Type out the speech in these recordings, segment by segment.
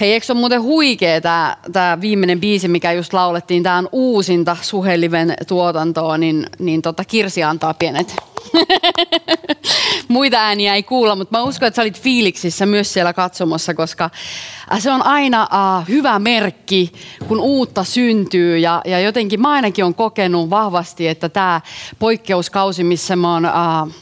Hei, eikö se ole muuten huikea tämä, tämä viimeinen biisi, mikä just laulettiin, tämä on uusinta Suheliven tuotantoa, niin, niin tota Kirsi antaa pienet. Muita ääniä ei kuulla, mutta mä uskon, että sä olit fiiliksissä myös siellä katsomassa, koska äh, se on aina uh, hyvä merkki, kun uutta syntyy. Ja, ja jotenkin mä ainakin on kokenut vahvasti, että tämä poikkeuskausi, missä mä oon uh,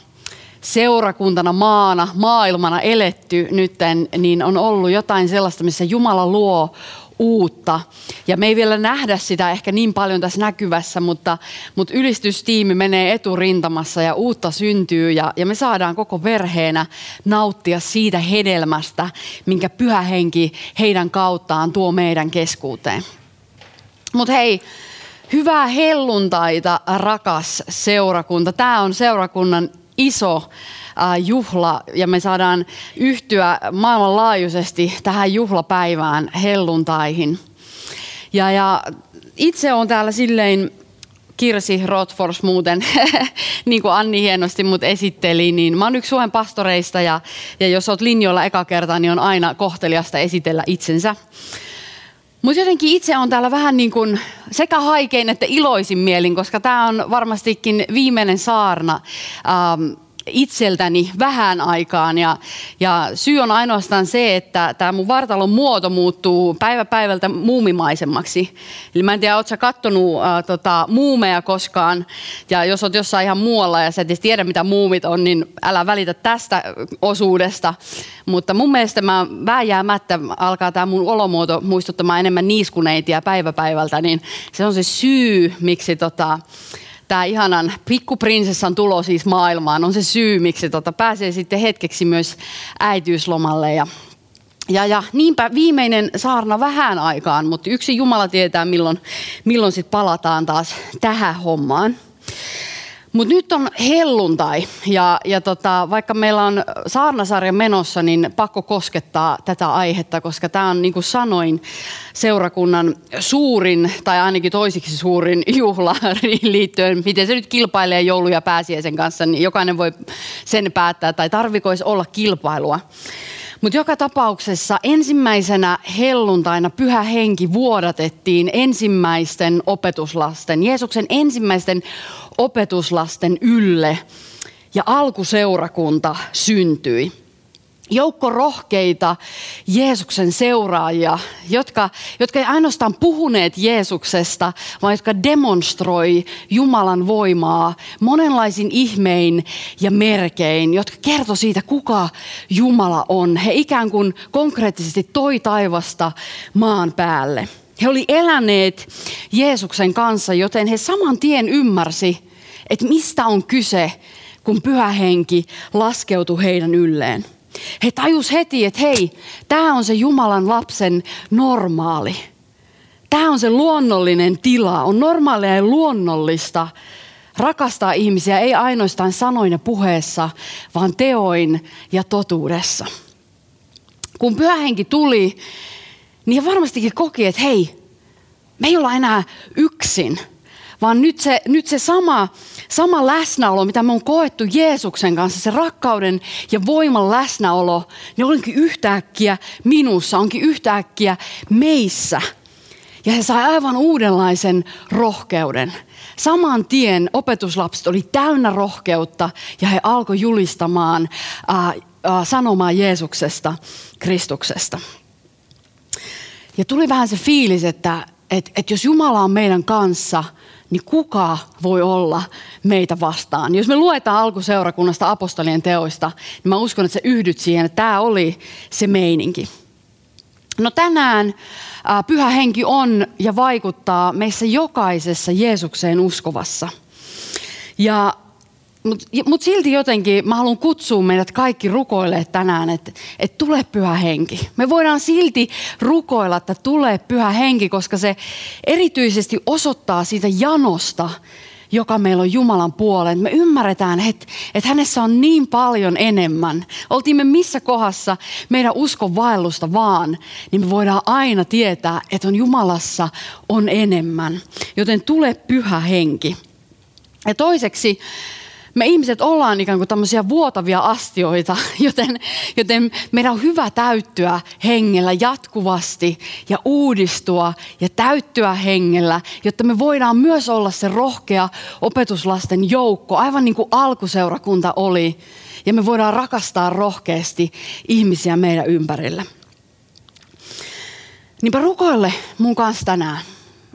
seurakuntana, maana, maailmana eletty nytten, niin on ollut jotain sellaista, missä Jumala luo uutta. Ja me ei vielä nähdä sitä ehkä niin paljon tässä näkyvässä, mutta, mutta ylistystiimi menee eturintamassa ja uutta syntyy ja, ja me saadaan koko verheenä nauttia siitä hedelmästä, minkä pyhä henki heidän kauttaan tuo meidän keskuuteen. Mutta hei, hyvää helluntaita, rakas seurakunta. Tämä on seurakunnan iso äh, juhla ja me saadaan yhtyä maailmanlaajuisesti tähän juhlapäivään helluntaihin. Ja, ja itse on täällä silleen Kirsi Rotfors muuten, niin kuin Anni hienosti mut esitteli, niin mä oon yksi Suomen pastoreista ja, ja jos oot linjoilla eka kertaa, niin on aina kohteliasta esitellä itsensä. Mutta jotenkin itse on täällä vähän niin kuin sekä haikein että iloisin mielin, koska tämä on varmastikin viimeinen saarna. Ähm, itseltäni vähän aikaan. Ja, ja syy on ainoastaan se, että tämä mun vartalon muoto muuttuu päivä päivältä muumimaisemmaksi. Eli mä en tiedä, ootko kattonut äh, tota, muumeja koskaan. Ja jos oot jossain ihan muualla ja sä et tiedä, mitä muumit on, niin älä välitä tästä osuudesta. Mutta mun mielestä mä vääjäämättä alkaa tämä mun olomuoto muistuttamaan enemmän niiskuneitia päivä päivältä, niin se on se syy, miksi tota, tämä ihanan pikkuprinsessan tulo siis maailmaan on se syy, miksi tota pääsee sitten hetkeksi myös äitiyslomalle. Ja, ja, ja niinpä viimeinen saarna vähän aikaan, mutta yksi Jumala tietää milloin, milloin sitten palataan taas tähän hommaan. Mutta nyt on helluntai ja, ja tota, vaikka meillä on saarnasarja menossa, niin pakko koskettaa tätä aihetta, koska tämä on niin kuin sanoin seurakunnan suurin tai ainakin toisiksi suurin juhla liittyen, miten se nyt kilpailee joulu- ja pääsiäisen kanssa, niin jokainen voi sen päättää tai tarvikoisi olla kilpailua. Mutta joka tapauksessa ensimmäisenä helluntaina pyhä henki vuodatettiin ensimmäisten opetuslasten, Jeesuksen ensimmäisten opetuslasten ylle ja alkuseurakunta syntyi joukko rohkeita Jeesuksen seuraajia, jotka, jotka ei ainoastaan puhuneet Jeesuksesta, vaan jotka demonstroi Jumalan voimaa monenlaisin ihmein ja merkein, jotka kertoi siitä, kuka Jumala on. He ikään kuin konkreettisesti toi taivasta maan päälle. He oli eläneet Jeesuksen kanssa, joten he saman tien ymmärsi, että mistä on kyse, kun pyhä henki laskeutui heidän ylleen. He tajus heti, että hei, tämä on se Jumalan lapsen normaali. Tämä on se luonnollinen tila. On normaalia ja luonnollista rakastaa ihmisiä ei ainoastaan sanoin ja puheessa, vaan teoin ja totuudessa. Kun pyhähenki tuli, niin he varmastikin koki, että hei, me ei olla enää yksin – vaan nyt se, nyt se sama, sama läsnäolo, mitä me on koettu Jeesuksen kanssa, se rakkauden ja voiman läsnäolo, niin onkin yhtäkkiä minussa, onkin yhtäkkiä meissä. Ja he sai aivan uudenlaisen rohkeuden. Saman tien opetuslapset oli täynnä rohkeutta ja he alkoi julistamaan, äh, äh, sanomaan Jeesuksesta, Kristuksesta. Ja tuli vähän se fiilis, että et, et jos Jumala on meidän kanssa – niin kuka voi olla meitä vastaan? Jos me luetaan alkuseurakunnasta apostolien teoista, niin mä uskon, että sä yhdyt siihen, että tämä oli se meininki. No tänään pyhä henki on ja vaikuttaa meissä jokaisessa Jeesukseen uskovassa. Ja mutta mut silti jotenkin mä haluan kutsua meidät kaikki rukoille tänään, että et tule pyhä henki. Me voidaan silti rukoilla, että tulee pyhä henki, koska se erityisesti osoittaa siitä janosta, joka meillä on Jumalan puoleen. Me ymmärretään, että, että hänessä on niin paljon enemmän. Oltiin me missä kohdassa meidän uskon vaellusta vaan, niin me voidaan aina tietää, että on Jumalassa on enemmän. Joten tule pyhä henki. Ja toiseksi me ihmiset ollaan ikään kuin tämmöisiä vuotavia astioita, joten, joten meidän on hyvä täyttyä hengellä jatkuvasti ja uudistua ja täyttyä hengellä, jotta me voidaan myös olla se rohkea opetuslasten joukko, aivan niin kuin alkuseurakunta oli. Ja me voidaan rakastaa rohkeasti ihmisiä meidän ympärillä. Niinpä rukoille mun kanssa tänään.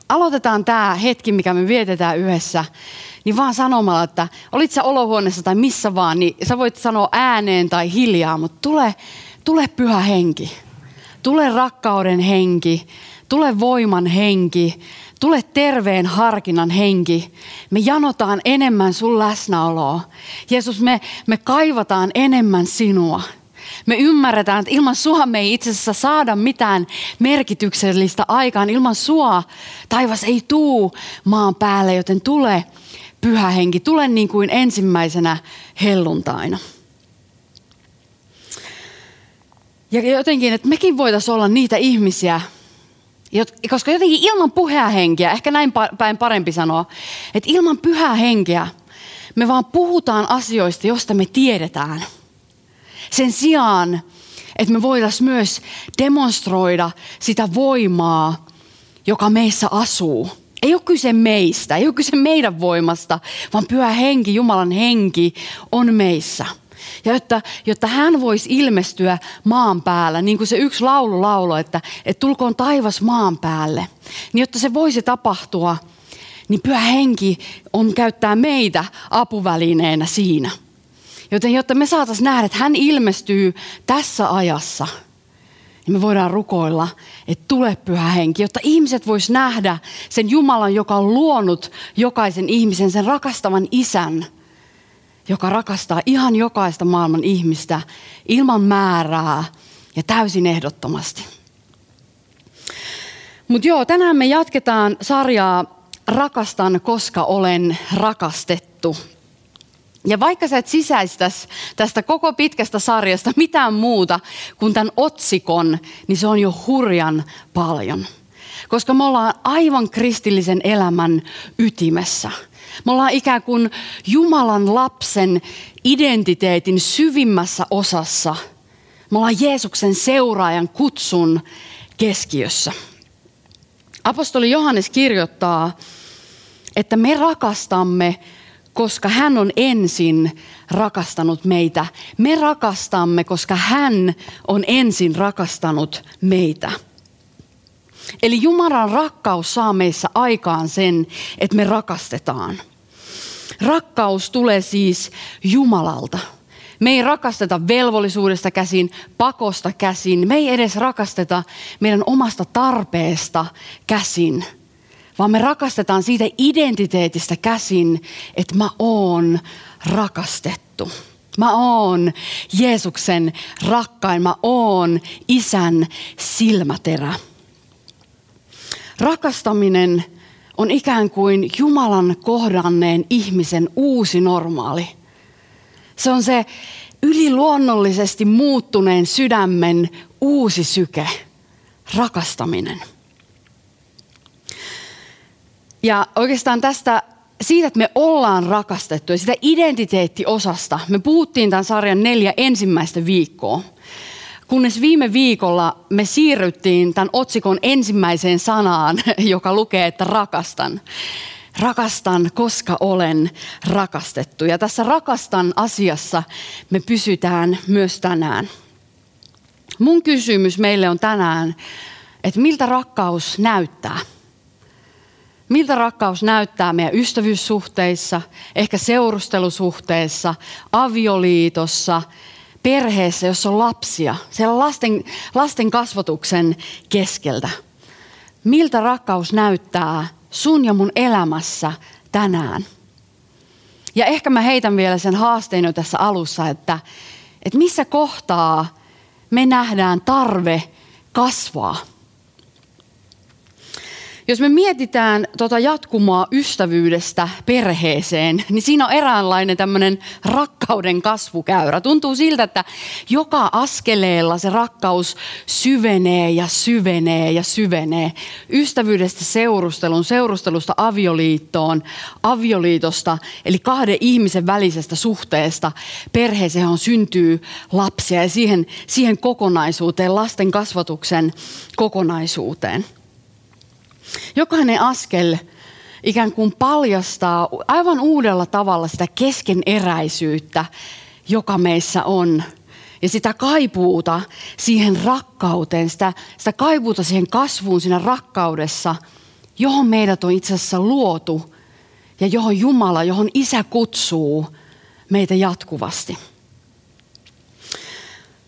Aloitetaan tämä hetki, mikä me vietetään yhdessä niin vaan sanomalla, että olit sä olohuoneessa tai missä vaan, niin sä voit sanoa ääneen tai hiljaa, mutta tule, tule pyhä henki. Tule rakkauden henki, tule voiman henki, tule terveen harkinnan henki. Me janotaan enemmän sun läsnäoloa. Jeesus, me, me kaivataan enemmän sinua. Me ymmärretään, että ilman sua me ei itse asiassa saada mitään merkityksellistä aikaan. Ilman sua taivas ei tuu maan päälle, joten tule pyhä henki, tule niin kuin ensimmäisenä helluntaina. Ja jotenkin, että mekin voitaisiin olla niitä ihmisiä, koska jotenkin ilman pyhää henkeä, ehkä näin päin parempi sanoa, että ilman pyhää henkeä me vaan puhutaan asioista, joista me tiedetään. Sen sijaan, että me voitaisiin myös demonstroida sitä voimaa, joka meissä asuu – ei ole kyse meistä, ei ole kyse meidän voimasta, vaan pyhä henki, Jumalan henki on meissä. Ja jotta, jotta hän voisi ilmestyä maan päällä, niin kuin se yksi laulu lauloi, että, että tulkoon taivas maan päälle. Niin jotta se voisi tapahtua, niin pyhä henki on käyttää meitä apuvälineenä siinä. Joten jotta me saataisiin nähdä, että hän ilmestyy tässä ajassa – niin me voidaan rukoilla, että tule pyhä henki, jotta ihmiset vois nähdä sen Jumalan, joka on luonut jokaisen ihmisen, sen rakastavan isän, joka rakastaa ihan jokaista maailman ihmistä ilman määrää ja täysin ehdottomasti. Mutta joo, tänään me jatketaan sarjaa Rakastan, koska olen rakastettu. Ja vaikka sä et sisäistäisi tästä koko pitkästä sarjasta mitään muuta kuin tämän otsikon, niin se on jo hurjan paljon. Koska me ollaan aivan kristillisen elämän ytimessä. Me ollaan ikään kuin Jumalan lapsen identiteetin syvimmässä osassa. Me ollaan Jeesuksen seuraajan kutsun keskiössä. Apostoli Johannes kirjoittaa, että me rakastamme koska hän on ensin rakastanut meitä. Me rakastamme, koska hän on ensin rakastanut meitä. Eli Jumalan rakkaus saa meissä aikaan sen, että me rakastetaan. Rakkaus tulee siis Jumalalta. Me ei rakasteta velvollisuudesta käsin, pakosta käsin. Me ei edes rakasteta meidän omasta tarpeesta käsin vaan me rakastetaan siitä identiteetistä käsin, että mä oon rakastettu. Mä oon Jeesuksen rakkain, mä oon isän silmäterä. Rakastaminen on ikään kuin Jumalan kohdanneen ihmisen uusi normaali. Se on se yliluonnollisesti muuttuneen sydämen uusi syke, rakastaminen. Ja oikeastaan tästä siitä, että me ollaan rakastettu ja sitä identiteettiosasta, me puhuttiin tämän sarjan neljä ensimmäistä viikkoa. Kunnes viime viikolla me siirryttiin tämän otsikon ensimmäiseen sanaan, joka lukee, että rakastan. Rakastan, koska olen rakastettu. Ja tässä rakastan asiassa me pysytään myös tänään. Mun kysymys meille on tänään, että miltä rakkaus näyttää – miltä rakkaus näyttää meidän ystävyyssuhteissa, ehkä seurustelusuhteessa, avioliitossa, perheessä, jossa on lapsia, siellä lasten, lasten kasvatuksen keskeltä. Miltä rakkaus näyttää sun ja mun elämässä tänään? Ja ehkä mä heitän vielä sen haasteen jo tässä alussa, että, että missä kohtaa me nähdään tarve kasvaa – Jos me mietitään tota jatkumoa ystävyydestä perheeseen, niin siinä on eräänlainen tämmöinen rakkauden kasvukäyrä. Tuntuu siltä, että joka askeleella se rakkaus syvenee ja syvenee ja syvenee. Ystävyydestä seurustelun, seurustelusta avioliittoon, avioliitosta, eli kahden ihmisen välisestä suhteesta perheeseen on syntyy lapsia ja siihen, siihen kokonaisuuteen, lasten kasvatuksen kokonaisuuteen. Jokainen askel ikään kuin paljastaa aivan uudella tavalla sitä keskeneräisyyttä, joka meissä on. Ja sitä kaipuuta siihen rakkauteen, sitä, sitä kaipuuta siihen kasvuun siinä rakkaudessa, johon meidät on itse asiassa luotu ja johon Jumala, johon Isä kutsuu meitä jatkuvasti.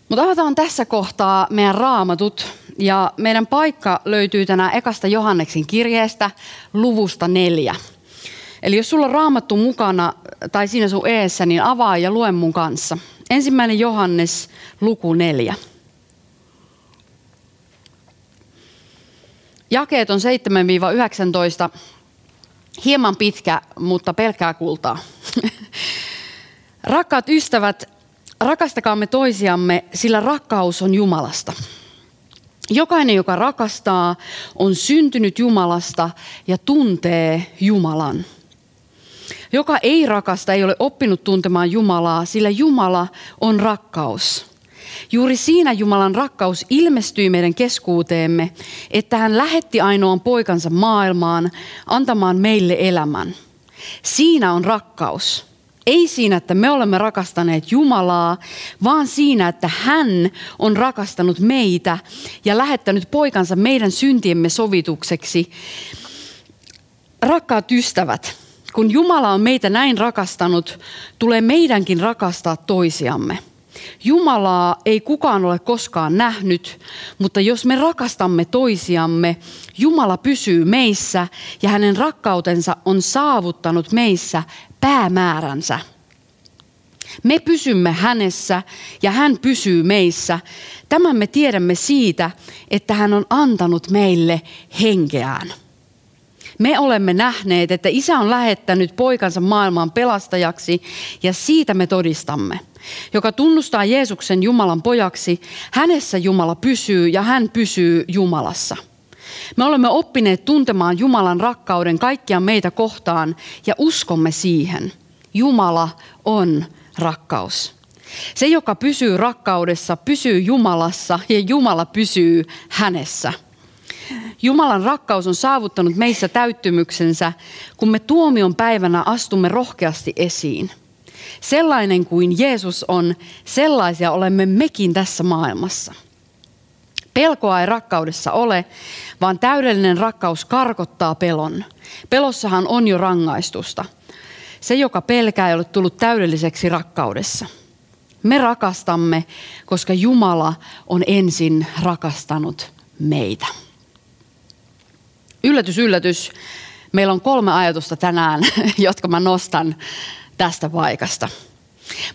Mutta avataan tässä kohtaa meidän raamatut ja meidän paikka löytyy tänään ekasta Johanneksen kirjeestä luvusta neljä. Eli jos sulla on raamattu mukana tai siinä sun eessä, niin avaa ja lue mun kanssa. Ensimmäinen Johannes, luku neljä. Jakeet on 7-19. Hieman pitkä, mutta pelkää kultaa. Rakkaat ystävät, rakastakaamme toisiamme, sillä rakkaus on Jumalasta. Jokainen, joka rakastaa, on syntynyt Jumalasta ja tuntee Jumalan. Joka ei rakasta, ei ole oppinut tuntemaan Jumalaa, sillä Jumala on rakkaus. Juuri siinä Jumalan rakkaus ilmestyi meidän keskuuteemme, että hän lähetti ainoan poikansa maailmaan antamaan meille elämän. Siinä on rakkaus. Ei siinä, että me olemme rakastaneet Jumalaa, vaan siinä, että hän on rakastanut meitä ja lähettänyt poikansa meidän syntiemme sovitukseksi. Rakkaat ystävät, kun Jumala on meitä näin rakastanut, tulee meidänkin rakastaa toisiamme. Jumalaa ei kukaan ole koskaan nähnyt, mutta jos me rakastamme toisiamme, Jumala pysyy meissä ja hänen rakkautensa on saavuttanut meissä päämääränsä. Me pysymme hänessä ja hän pysyy meissä. Tämän me tiedämme siitä, että hän on antanut meille henkeään. Me olemme nähneet, että isä on lähettänyt poikansa maailmaan pelastajaksi ja siitä me todistamme. Joka tunnustaa Jeesuksen Jumalan pojaksi, hänessä Jumala pysyy ja hän pysyy Jumalassa. Me olemme oppineet tuntemaan Jumalan rakkauden kaikkia meitä kohtaan ja uskomme siihen. Jumala on rakkaus. Se, joka pysyy rakkaudessa, pysyy Jumalassa ja Jumala pysyy hänessä. Jumalan rakkaus on saavuttanut meissä täyttymyksensä, kun me tuomion päivänä astumme rohkeasti esiin. Sellainen kuin Jeesus on, sellaisia olemme mekin tässä maailmassa – Pelkoa ei rakkaudessa ole, vaan täydellinen rakkaus karkottaa pelon. Pelossahan on jo rangaistusta. Se, joka pelkää, ei ole tullut täydelliseksi rakkaudessa. Me rakastamme, koska Jumala on ensin rakastanut meitä. Yllätys, yllätys. Meillä on kolme ajatusta tänään, jotka mä nostan tästä paikasta.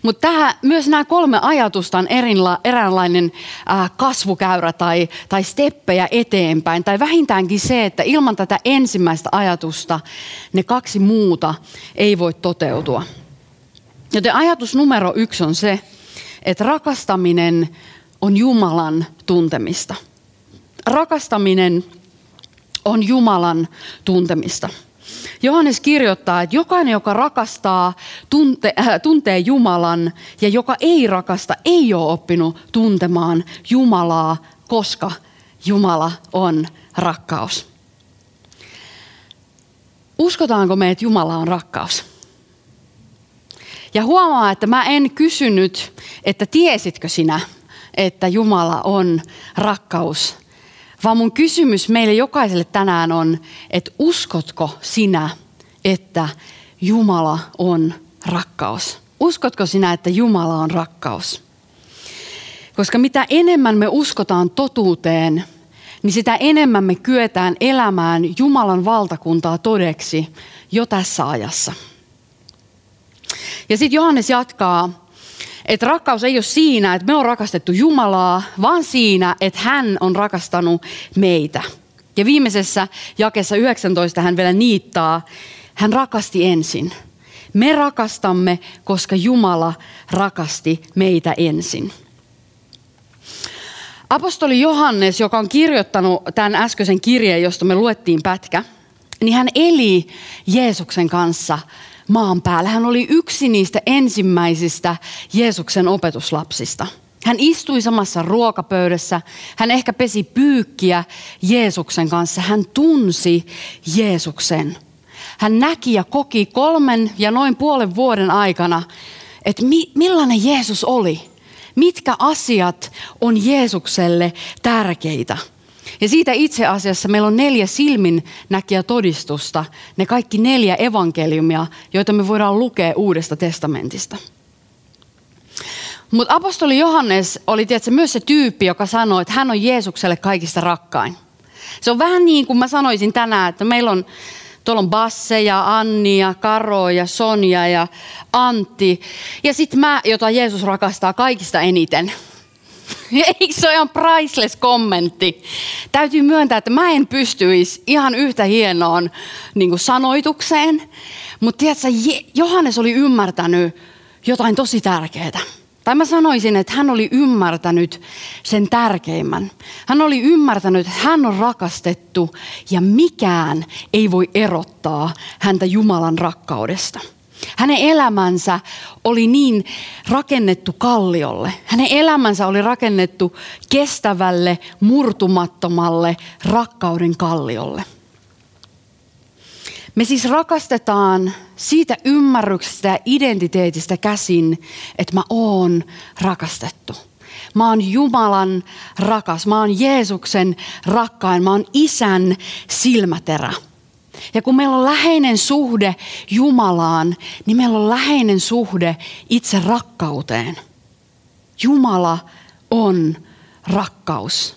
Mutta myös nämä kolme ajatusta on erinla, eräänlainen äh, kasvukäyrä tai, tai steppejä eteenpäin. Tai vähintäänkin se, että ilman tätä ensimmäistä ajatusta ne kaksi muuta ei voi toteutua. Joten ajatus numero yksi on se, että rakastaminen on Jumalan tuntemista. Rakastaminen on Jumalan tuntemista. Johannes kirjoittaa, että jokainen, joka rakastaa, tunte, äh, tuntee Jumalan ja joka ei rakasta, ei ole oppinut tuntemaan Jumalaa, koska Jumala on rakkaus. Uskotaanko me, että Jumala on rakkaus? Ja huomaa, että mä en kysynyt, että tiesitkö sinä, että Jumala on rakkaus, vaan mun kysymys meille jokaiselle tänään on, että uskotko sinä, että Jumala on rakkaus? Uskotko sinä, että Jumala on rakkaus? Koska mitä enemmän me uskotaan totuuteen, niin sitä enemmän me kyetään elämään Jumalan valtakuntaa todeksi jo tässä ajassa. Ja sitten Johannes jatkaa että rakkaus ei ole siinä, että me on rakastettu Jumalaa, vaan siinä, että hän on rakastanut meitä. Ja viimeisessä jakessa 19 hän vielä niittaa, hän rakasti ensin. Me rakastamme, koska Jumala rakasti meitä ensin. Apostoli Johannes, joka on kirjoittanut tämän äskeisen kirjeen, josta me luettiin pätkä, niin hän eli Jeesuksen kanssa maan päällä. Hän oli yksi niistä ensimmäisistä Jeesuksen opetuslapsista. Hän istui samassa ruokapöydässä, hän ehkä pesi pyykkiä Jeesuksen kanssa, hän tunsi Jeesuksen. Hän näki ja koki kolmen ja noin puolen vuoden aikana, että mi- millainen Jeesus oli. Mitkä asiat on Jeesukselle tärkeitä. Ja siitä itse asiassa meillä on neljä silmin näkiä todistusta, ne kaikki neljä evankeliumia, joita me voidaan lukea Uudesta testamentista. Mutta apostoli Johannes oli tietysti, myös se tyyppi, joka sanoi, että hän on Jeesukselle kaikista rakkain. Se on vähän niin kuin mä sanoisin tänään, että meillä on Tuolla on Basse ja Anni ja Karo ja Sonja ja Antti. Ja sitten mä, jota Jeesus rakastaa kaikista eniten. Eikö se ole ihan priceless kommentti? Täytyy myöntää, että mä en pystyisi ihan yhtä hienoon niin sanoitukseen. Mutta tiedätkö, Johannes oli ymmärtänyt jotain tosi tärkeää. Tai mä sanoisin, että hän oli ymmärtänyt sen tärkeimmän. Hän oli ymmärtänyt, että hän on rakastettu ja mikään ei voi erottaa häntä Jumalan rakkaudesta. Hänen elämänsä oli niin rakennettu kalliolle. Hänen elämänsä oli rakennettu kestävälle, murtumattomalle rakkauden kalliolle. Me siis rakastetaan siitä ymmärryksestä ja identiteetistä käsin, että mä oon rakastettu. Mä oon Jumalan rakas, mä oon Jeesuksen rakkain, mä oon isän silmäterä. Ja kun meillä on läheinen suhde Jumalaan, niin meillä on läheinen suhde itse rakkauteen. Jumala on rakkaus.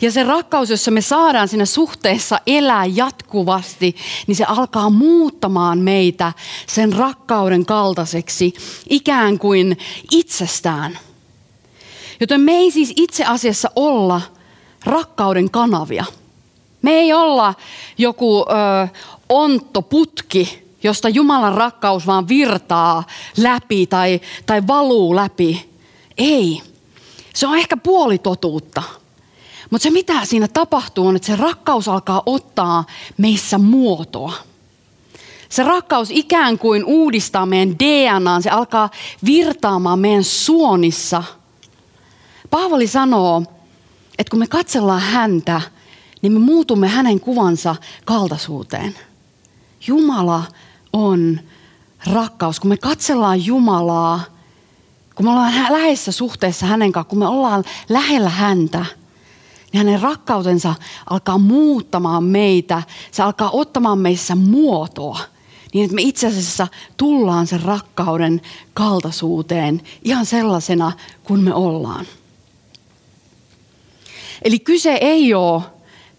Ja se rakkaus, jossa me saadaan siinä suhteessa elää jatkuvasti, niin se alkaa muuttamaan meitä sen rakkauden kaltaiseksi ikään kuin itsestään. Joten me ei siis itse asiassa olla rakkauden kanavia. Me ei olla joku ö, onttoputki, josta Jumalan rakkaus vaan virtaa läpi tai, tai valuu läpi. Ei. Se on ehkä puolitotuutta. Mutta se mitä siinä tapahtuu on, että se rakkaus alkaa ottaa meissä muotoa. Se rakkaus ikään kuin uudistaa meidän DNAn, se alkaa virtaamaan meidän suonissa. Paavali sanoo, että kun me katsellaan häntä, niin me muutumme hänen kuvansa kaltaisuuteen. Jumala on rakkaus. Kun me katsellaan Jumalaa, kun me ollaan läheisessä suhteessa hänen kanssaan, kun me ollaan lähellä häntä – niin hänen rakkautensa alkaa muuttamaan meitä. Se alkaa ottamaan meissä muotoa. Niin että me itse asiassa tullaan sen rakkauden kaltaisuuteen ihan sellaisena kuin me ollaan. Eli kyse ei ole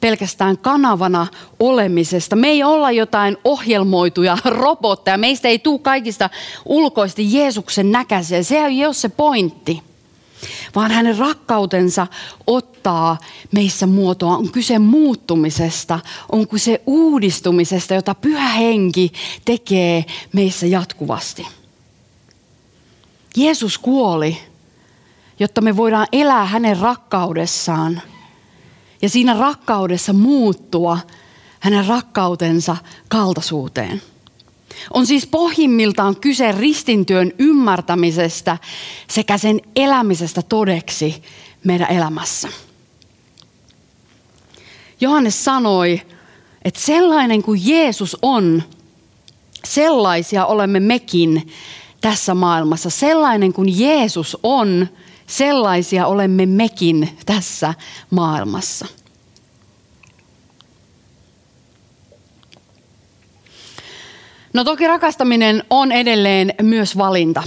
pelkästään kanavana olemisesta. Me ei olla jotain ohjelmoituja robotteja. Meistä ei tule kaikista ulkoisesti Jeesuksen näkäisiä. Se ei ole se pointti vaan hänen rakkautensa ottaa meissä muotoa. On kyse muuttumisesta, on kyse uudistumisesta, jota pyhä henki tekee meissä jatkuvasti. Jeesus kuoli, jotta me voidaan elää hänen rakkaudessaan ja siinä rakkaudessa muuttua hänen rakkautensa kaltaisuuteen. On siis pohjimmiltaan kyse ristintyön ymmärtämisestä sekä sen elämisestä todeksi meidän elämässä. Johannes sanoi, että sellainen kuin Jeesus on, sellaisia olemme mekin tässä maailmassa. Sellainen kuin Jeesus on, sellaisia olemme mekin tässä maailmassa. No toki rakastaminen on edelleen myös valinta.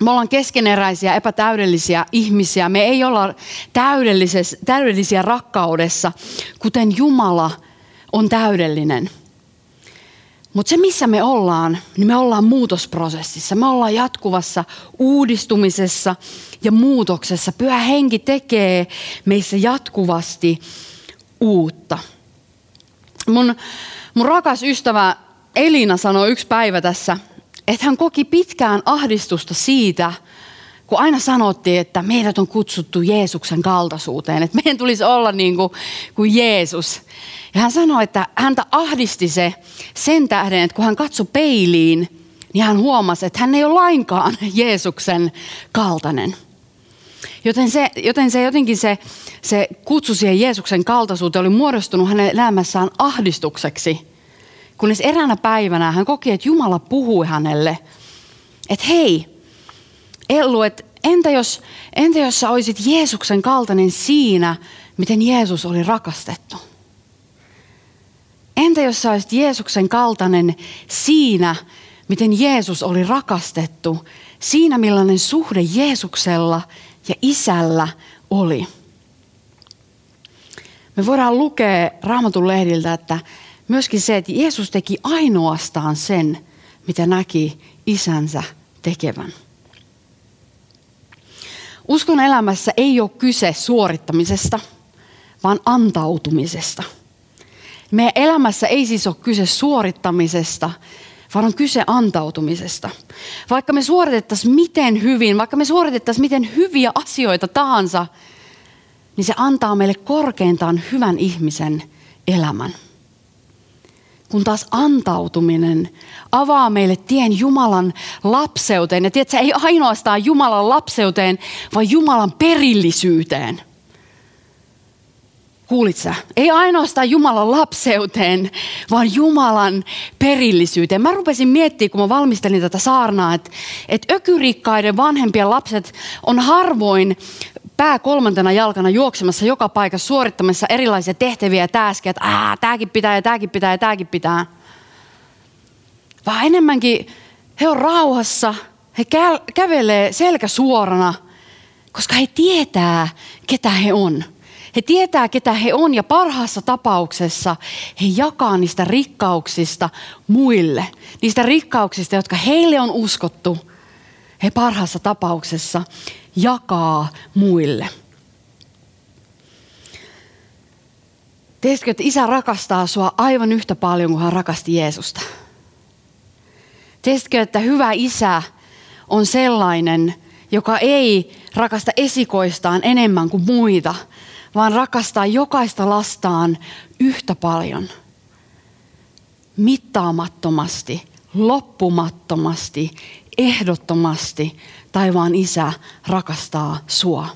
Me ollaan keskeneräisiä, epätäydellisiä ihmisiä. Me ei olla täydellisiä rakkaudessa, kuten Jumala on täydellinen. Mutta se, missä me ollaan, niin me ollaan muutosprosessissa. Me ollaan jatkuvassa uudistumisessa ja muutoksessa. Pyhä henki tekee meissä jatkuvasti uutta. Mun, mun rakas ystävä Elina sanoi yksi päivä tässä, että hän koki pitkään ahdistusta siitä, kun aina sanottiin, että meidät on kutsuttu Jeesuksen kaltaisuuteen, että meidän tulisi olla niin kuin, kuin Jeesus. Ja hän sanoi, että häntä ahdisti se sen tähden, että kun hän katsoi peiliin, niin hän huomasi, että hän ei ole lainkaan Jeesuksen kaltainen. Joten se, joten se jotenkin se, se kutsu siihen Jeesuksen kaltaisuuteen oli muodostunut hänen elämässään ahdistukseksi. Kunnes eräänä päivänä hän koki, että Jumala puhui hänelle, että hei, Ellu, että entä jos, entä jos sä olisit Jeesuksen kaltainen siinä, miten Jeesus oli rakastettu? Entä jos sä olisit Jeesuksen kaltainen siinä, miten Jeesus oli rakastettu, siinä millainen suhde Jeesuksella ja isällä oli? Me voidaan lukea Raamatun lehdiltä, että myöskin se, että Jeesus teki ainoastaan sen, mitä näki isänsä tekevän. Uskon elämässä ei ole kyse suorittamisesta, vaan antautumisesta. Meidän elämässä ei siis ole kyse suorittamisesta, vaan on kyse antautumisesta. Vaikka me suoritettaisiin miten hyvin, vaikka me suoritettaisiin miten hyviä asioita tahansa, niin se antaa meille korkeintaan hyvän ihmisen elämän. Kun taas antautuminen avaa meille tien Jumalan lapseuteen. Ja tiedätkö, ei ainoastaan Jumalan lapseuteen, vaan Jumalan perillisyyteen. Kuulit sä? Ei ainoastaan Jumalan lapseuteen, vaan Jumalan perillisyyteen. Mä rupesin miettimään, kun mä valmistelin tätä saarnaa, että, että ökyrikkaiden vanhempien lapset on harvoin pää kolmantena jalkana juoksemassa joka paikassa suorittamassa erilaisia tehtäviä ja täskejä, että tämäkin pitää ja tämäkin pitää ja tämäkin pitää. Vaan enemmänkin he on rauhassa, he kä- kävelee selkä suorana, koska he tietää, ketä he on. He tietää, ketä he on ja parhaassa tapauksessa he jakaa niistä rikkauksista muille. Niistä rikkauksista, jotka heille on uskottu. He parhaassa tapauksessa jakaa muille. Tiesitkö, että isä rakastaa sua aivan yhtä paljon kuin hän rakasti Jeesusta? Tiesitkö, että hyvä isä on sellainen, joka ei rakasta esikoistaan enemmän kuin muita, vaan rakastaa jokaista lastaan yhtä paljon. Mittaamattomasti, loppumattomasti, ehdottomasti taivaan isä rakastaa sua.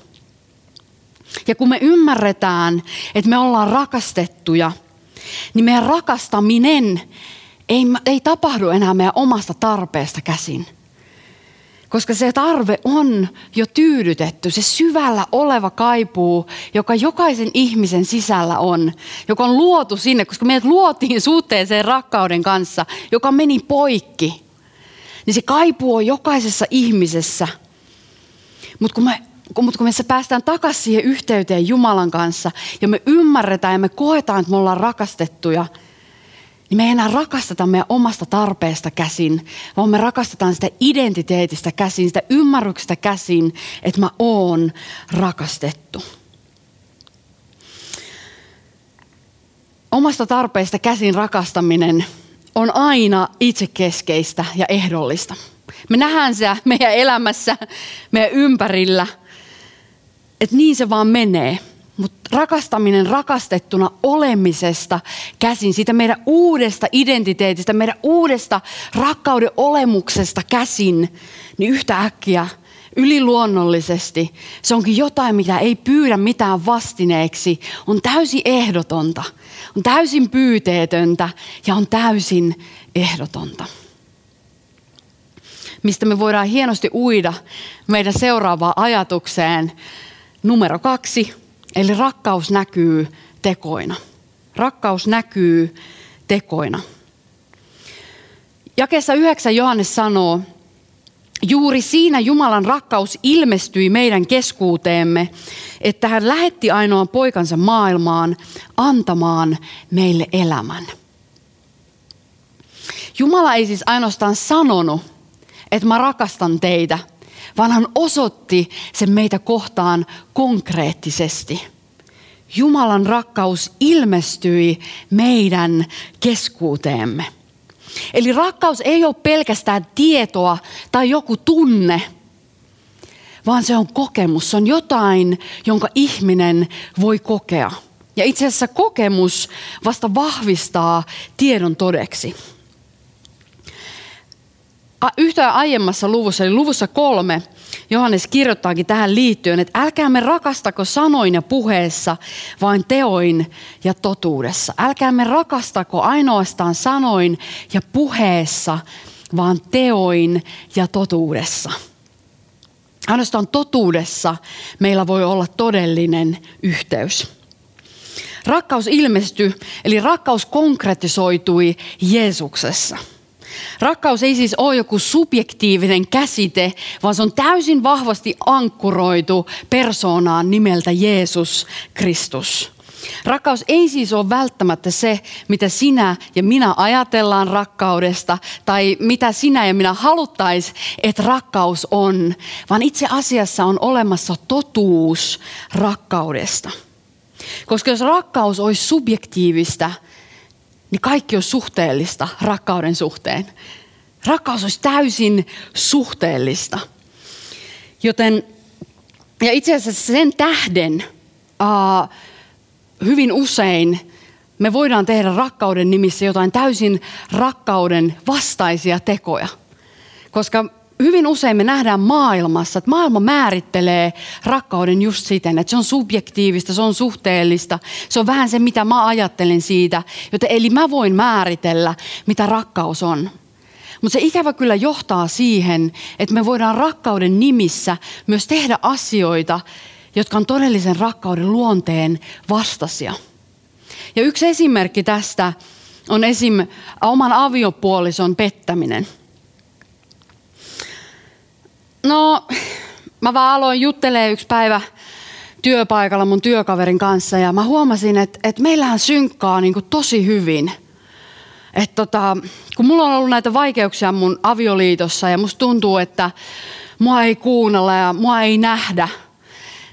Ja kun me ymmärretään, että me ollaan rakastettuja, niin meidän rakastaminen ei, ei tapahdu enää meidän omasta tarpeesta käsin – koska se tarve on jo tyydytetty, se syvällä oleva kaipuu, joka jokaisen ihmisen sisällä on, joka on luotu sinne, koska meidät luotiin suhteeseen rakkauden kanssa, joka meni poikki. Niin se kaipuu on jokaisessa ihmisessä. Mutta kun me mutta kun me päästään takaisin siihen yhteyteen Jumalan kanssa ja me ymmärretään ja me koetaan, että me ollaan rakastettuja – niin me ei enää rakasteta meidän omasta tarpeesta käsin, vaan me rakastetaan sitä identiteetistä käsin, sitä ymmärryksestä käsin, että mä oon rakastettu. Omasta tarpeesta käsin rakastaminen on aina itsekeskeistä ja ehdollista. Me nähdään se meidän elämässä, meidän ympärillä, että niin se vaan menee – mutta rakastaminen rakastettuna olemisesta käsin, siitä meidän uudesta identiteetistä, meidän uudesta rakkauden olemuksesta käsin, niin yhtä äkkiä yliluonnollisesti se onkin jotain, mitä ei pyydä mitään vastineeksi, on täysin ehdotonta, on täysin pyyteetöntä ja on täysin ehdotonta. Mistä me voidaan hienosti uida meidän seuraavaan ajatukseen. Numero kaksi, Eli rakkaus näkyy tekoina. Rakkaus näkyy tekoina. Jakeessa 9 Johannes sanoo, juuri siinä Jumalan rakkaus ilmestyi meidän keskuuteemme, että hän lähetti ainoan poikansa maailmaan antamaan meille elämän. Jumala ei siis ainoastaan sanonut, että mä rakastan teitä – vaan hän osoitti sen meitä kohtaan konkreettisesti. Jumalan rakkaus ilmestyi meidän keskuuteemme. Eli rakkaus ei ole pelkästään tietoa tai joku tunne, vaan se on kokemus. Se on jotain, jonka ihminen voi kokea. Ja itse asiassa kokemus vasta vahvistaa tiedon todeksi. Yhtä aiemmassa luvussa, eli luvussa kolme, Johannes kirjoittaakin tähän liittyen, että älkäämme rakastako sanoin ja puheessa, vaan teoin ja totuudessa. Älkäämme rakastako ainoastaan sanoin ja puheessa, vaan teoin ja totuudessa. Ainoastaan totuudessa meillä voi olla todellinen yhteys. Rakkaus ilmestyi, eli rakkaus konkretisoitui Jeesuksessa – Rakkaus ei siis ole joku subjektiivinen käsite, vaan se on täysin vahvasti ankkuroitu persoonaan nimeltä Jeesus Kristus. Rakkaus ei siis ole välttämättä se, mitä sinä ja minä ajatellaan rakkaudesta tai mitä sinä ja minä haluttais, että rakkaus on, vaan itse asiassa on olemassa totuus rakkaudesta. Koska jos rakkaus olisi subjektiivista, niin kaikki on suhteellista rakkauden suhteen. Rakkaus olisi täysin suhteellista. Joten, ja itse asiassa sen tähden uh, hyvin usein me voidaan tehdä rakkauden nimissä jotain täysin rakkauden vastaisia tekoja. Koska hyvin usein me nähdään maailmassa, että maailma määrittelee rakkauden just siten, että se on subjektiivista, se on suhteellista, se on vähän se, mitä mä ajattelen siitä. Joten eli mä voin määritellä, mitä rakkaus on. Mutta se ikävä kyllä johtaa siihen, että me voidaan rakkauden nimissä myös tehdä asioita, jotka on todellisen rakkauden luonteen vastaisia. Ja yksi esimerkki tästä on esim. oman aviopuolison pettäminen – No, mä vaan aloin juttelee yksi päivä työpaikalla mun työkaverin kanssa ja mä huomasin, että, että meillähän synkkaa niin kuin tosi hyvin. Että tota, kun mulla on ollut näitä vaikeuksia mun avioliitossa ja musta tuntuu, että mua ei kuunnella ja mua ei nähdä.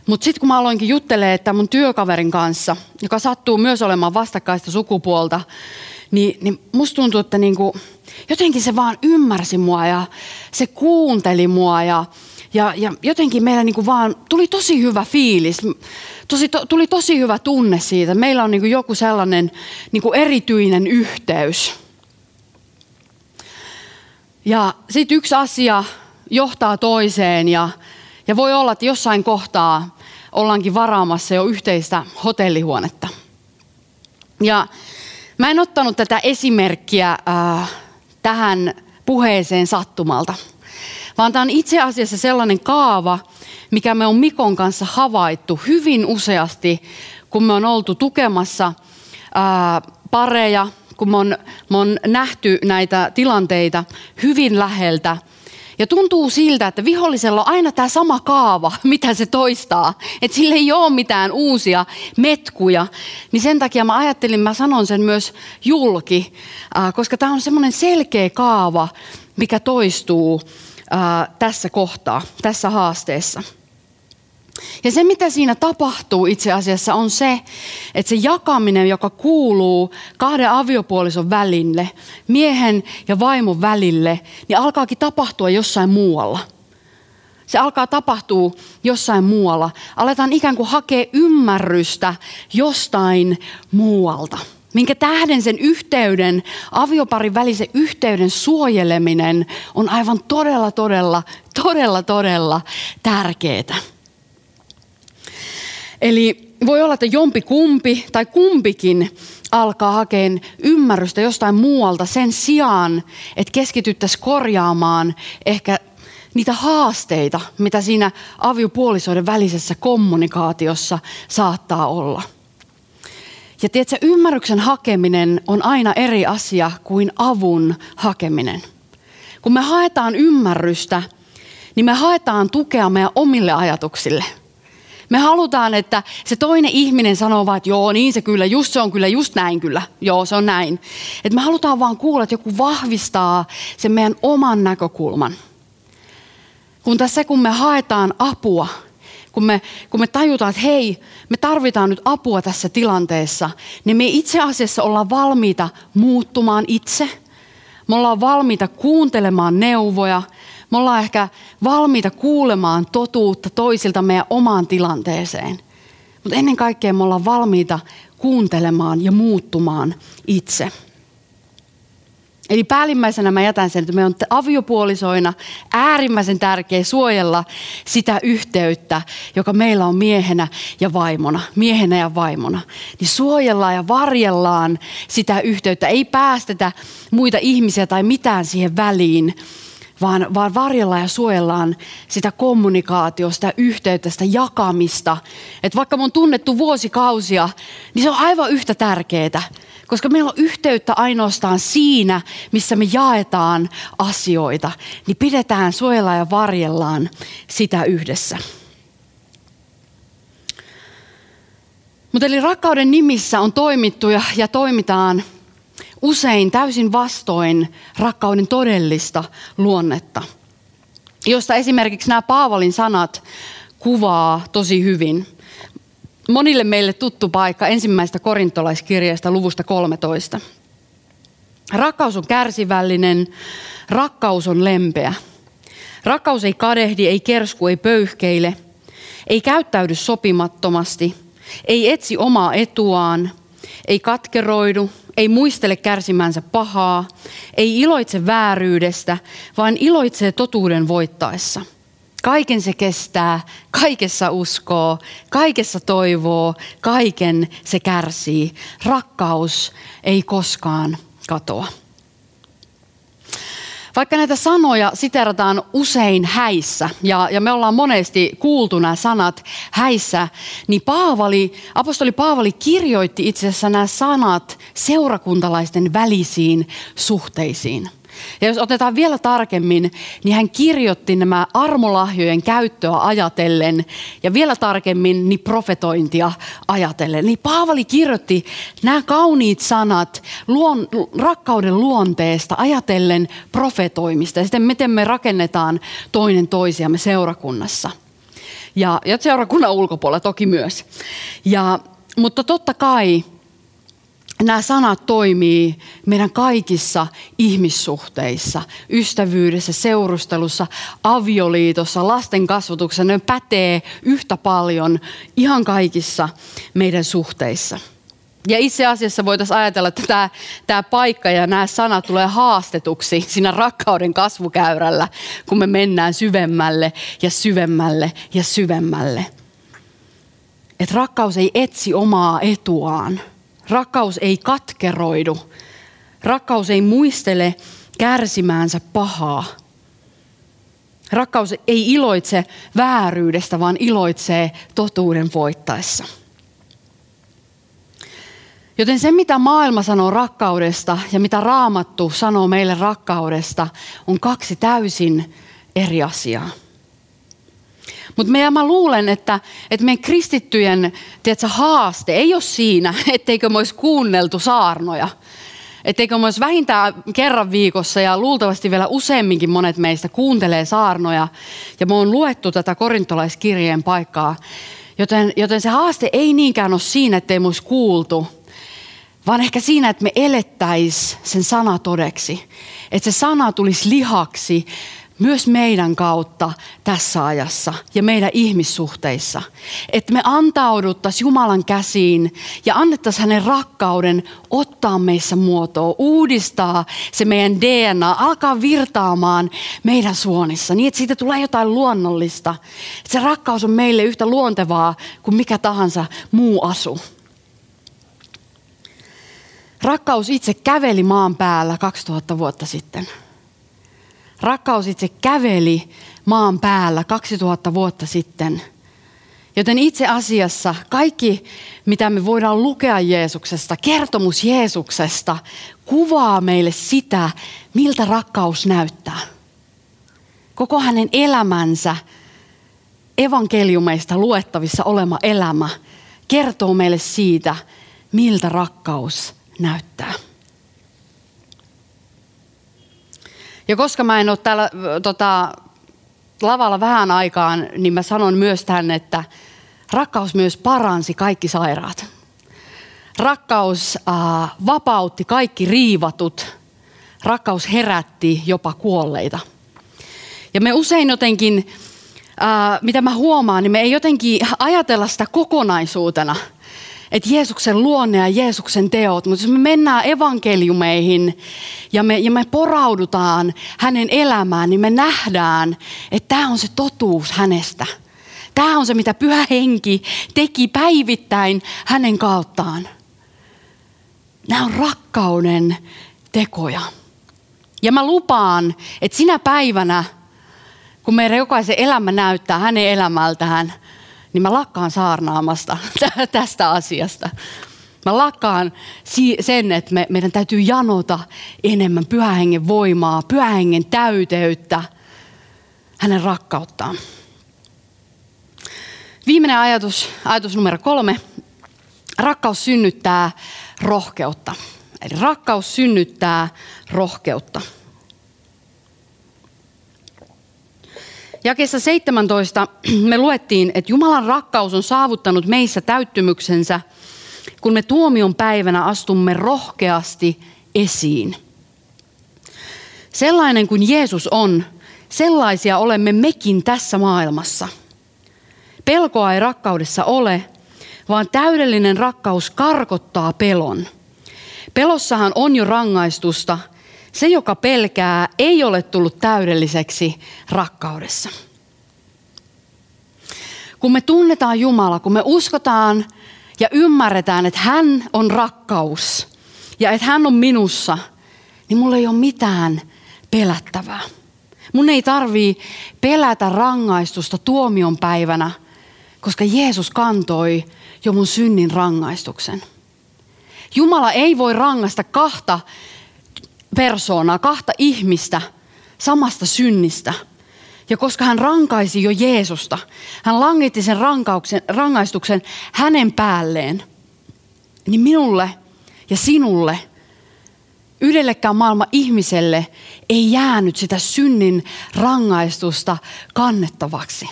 Mutta sitten kun mä aloinkin juttelee, että mun työkaverin kanssa, joka sattuu myös olemaan vastakkaista sukupuolta, niin, niin musta tuntuu, että niinku, jotenkin se vaan ymmärsi mua ja se kuunteli mua ja, ja, ja jotenkin meillä niinku vaan tuli tosi hyvä fiilis. Tosi, to, tuli tosi hyvä tunne siitä. Meillä on niinku joku sellainen niinku erityinen yhteys. Ja sitten yksi asia johtaa toiseen ja, ja voi olla, että jossain kohtaa ollaankin varaamassa jo yhteistä hotellihuonetta. Ja Mä en ottanut tätä esimerkkiä äh, tähän puheeseen sattumalta, vaan tämä on itse asiassa sellainen kaava, mikä me on Mikon kanssa havaittu hyvin useasti, kun me on oltu tukemassa äh, pareja, kun me on, me on nähty näitä tilanteita hyvin läheltä – ja tuntuu siltä, että vihollisella on aina tämä sama kaava, mitä se toistaa. Että sillä ei ole mitään uusia metkuja. Niin sen takia mä ajattelin, mä sanon sen myös julki, koska tämä on semmoinen selkeä kaava, mikä toistuu tässä kohtaa, tässä haasteessa. Ja se, mitä siinä tapahtuu itse asiassa, on se, että se jakaminen, joka kuuluu kahden aviopuolison välille, miehen ja vaimon välille, niin alkaakin tapahtua jossain muualla. Se alkaa tapahtua jossain muualla. Aletaan ikään kuin hakea ymmärrystä jostain muualta. Minkä tähden sen yhteyden, avioparin välisen yhteyden suojeleminen on aivan todella, todella, todella, todella tärkeää. Eli voi olla, että jompi kumpi tai kumpikin alkaa hakeen ymmärrystä jostain muualta sen sijaan, että keskityttäisiin korjaamaan ehkä niitä haasteita, mitä siinä aviopuolisoiden välisessä kommunikaatiossa saattaa olla. Ja tiedätkö, ymmärryksen hakeminen on aina eri asia kuin avun hakeminen. Kun me haetaan ymmärrystä, niin me haetaan tukea meidän omille ajatuksille – me halutaan, että se toinen ihminen sanoo vaan, että joo, niin se kyllä, just se on kyllä, just näin kyllä. Joo, se on näin. Että me halutaan vaan kuulla, että joku vahvistaa sen meidän oman näkökulman. Kun tässä kun me haetaan apua, kun me, kun me tajutaan, että hei, me tarvitaan nyt apua tässä tilanteessa, niin me itse asiassa ollaan valmiita muuttumaan itse. Me ollaan valmiita kuuntelemaan neuvoja. Me ollaan ehkä valmiita kuulemaan totuutta toisilta meidän omaan tilanteeseen. Mutta ennen kaikkea me ollaan valmiita kuuntelemaan ja muuttumaan itse. Eli päällimmäisenä mä jätän sen, että me on aviopuolisoina äärimmäisen tärkeä suojella sitä yhteyttä, joka meillä on miehenä ja vaimona. Miehenä ja vaimona. Niin suojellaan ja varjellaan sitä yhteyttä. Ei päästetä muita ihmisiä tai mitään siihen väliin, vaan, vaan varjellaan ja suojellaan sitä kommunikaatiosta, sitä yhteyttä, sitä jakamista. Että vaikka me on tunnettu vuosikausia, niin se on aivan yhtä tärkeää koska meillä on yhteyttä ainoastaan siinä, missä me jaetaan asioita, niin pidetään, suojellaan ja varjellaan sitä yhdessä. Mutta eli rakkauden nimissä on toimittu ja, ja toimitaan usein täysin vastoin rakkauden todellista luonnetta, josta esimerkiksi nämä Paavalin sanat kuvaa tosi hyvin – monille meille tuttu paikka ensimmäistä korintolaiskirjasta luvusta 13. Rakkaus on kärsivällinen, rakkaus on lempeä. Rakkaus ei kadehdi, ei kersku, ei pöyhkeile, ei käyttäydy sopimattomasti, ei etsi omaa etuaan, ei katkeroidu, ei muistele kärsimänsä pahaa, ei iloitse vääryydestä, vaan iloitsee totuuden voittaessa – Kaiken se kestää, kaikessa uskoo, kaikessa toivoo, kaiken se kärsii. Rakkaus ei koskaan katoa. Vaikka näitä sanoja siterataan usein häissä, ja, ja me ollaan monesti kuultu nämä sanat häissä, niin Paavali, apostoli Paavali kirjoitti itse asiassa nämä sanat seurakuntalaisten välisiin suhteisiin. Ja jos otetaan vielä tarkemmin, niin hän kirjoitti nämä armolahjojen käyttöä ajatellen ja vielä tarkemmin niin profetointia ajatellen. Niin Paavali kirjoitti nämä kauniit sanat luon, rakkauden luonteesta ajatellen profetoimista ja sitten miten me rakennetaan toinen toisiamme seurakunnassa. Ja, ja seurakunnan ulkopuolella toki myös. Ja, mutta totta kai nämä sanat toimii meidän kaikissa ihmissuhteissa, ystävyydessä, seurustelussa, avioliitossa, lasten kasvatuksessa. Ne pätee yhtä paljon ihan kaikissa meidän suhteissa. Ja itse asiassa voitaisiin ajatella, että tämä, tämä paikka ja nämä sanat tulee haastetuksi siinä rakkauden kasvukäyrällä, kun me mennään syvemmälle ja syvemmälle ja syvemmälle. Että rakkaus ei etsi omaa etuaan – Rakkaus ei katkeroidu. Rakkaus ei muistele kärsimäänsä pahaa. Rakkaus ei iloitse vääryydestä, vaan iloitsee totuuden voittaessa. Joten se, mitä maailma sanoo rakkaudesta ja mitä raamattu sanoo meille rakkaudesta, on kaksi täysin eri asiaa. Mutta mä luulen, että, että meidän kristittyjen tiedätkö, haaste ei ole siinä, etteikö me olisi kuunneltu saarnoja. Etteikö me olisi vähintään kerran viikossa ja luultavasti vielä useamminkin monet meistä kuuntelee saarnoja. Ja me on luettu tätä korintolaiskirjeen paikkaa. Joten, joten se haaste ei niinkään ole siinä, ettei me olisi kuultu, vaan ehkä siinä, että me elettäisiin sen sana todeksi. Että se sana tulisi lihaksi myös meidän kautta tässä ajassa ja meidän ihmissuhteissa. Että me antauduttaisiin Jumalan käsiin ja annettaisiin hänen rakkauden ottaa meissä muotoa, uudistaa se meidän DNA, alkaa virtaamaan meidän suonissa niin, että siitä tulee jotain luonnollista. Että se rakkaus on meille yhtä luontevaa kuin mikä tahansa muu asu. Rakkaus itse käveli maan päällä 2000 vuotta sitten – Rakkaus itse käveli maan päällä 2000 vuotta sitten. Joten itse asiassa kaikki, mitä me voidaan lukea Jeesuksesta, kertomus Jeesuksesta, kuvaa meille sitä, miltä rakkaus näyttää. Koko hänen elämänsä, evankeliumeista luettavissa olema elämä, kertoo meille siitä, miltä rakkaus näyttää. Ja koska mä en ole täällä tota, lavalla vähän aikaan, niin mä sanon myös tänne, että rakkaus myös paransi kaikki sairaat. Rakkaus äh, vapautti kaikki riivatut. Rakkaus herätti jopa kuolleita. Ja me usein jotenkin, äh, mitä mä huomaan, niin me ei jotenkin ajatella sitä kokonaisuutena – että Jeesuksen luonne ja Jeesuksen teot, mutta jos me mennään evankeliumeihin ja me, ja me poraudutaan hänen elämään, niin me nähdään, että tämä on se totuus hänestä. Tämä on se, mitä pyhä henki teki päivittäin hänen kauttaan. Nämä on rakkauden tekoja. Ja mä lupaan, että sinä päivänä, kun meidän jokaisen elämä näyttää hänen elämältään, niin mä lakkaan saarnaamasta tästä asiasta. Mä lakkaan sen, että me, meidän täytyy janota enemmän pyhähengen voimaa, pyhähengen täyteyttä, hänen rakkauttaan. Viimeinen ajatus, ajatus numero kolme. Rakkaus synnyttää rohkeutta. Eli rakkaus synnyttää rohkeutta. Jakeessa 17 me luettiin, että Jumalan rakkaus on saavuttanut meissä täyttymyksensä, kun me tuomion päivänä astumme rohkeasti esiin. Sellainen kuin Jeesus on, sellaisia olemme mekin tässä maailmassa. Pelkoa ei rakkaudessa ole, vaan täydellinen rakkaus karkottaa pelon. Pelossahan on jo rangaistusta – se, joka pelkää, ei ole tullut täydelliseksi rakkaudessa. Kun me tunnetaan Jumala, kun me uskotaan ja ymmärretään, että hän on rakkaus ja että hän on minussa, niin mulla ei ole mitään pelättävää. Mun ei tarvii pelätä rangaistusta tuomion päivänä, koska Jeesus kantoi jo mun synnin rangaistuksen. Jumala ei voi rangaista kahta persoonaa, kahta ihmistä samasta synnistä. Ja koska hän rankaisi jo Jeesusta, hän langitti sen rangaistuksen hänen päälleen, niin minulle ja sinulle, yhdellekään maailman ihmiselle ei jäänyt sitä synnin rangaistusta kannettavaksi.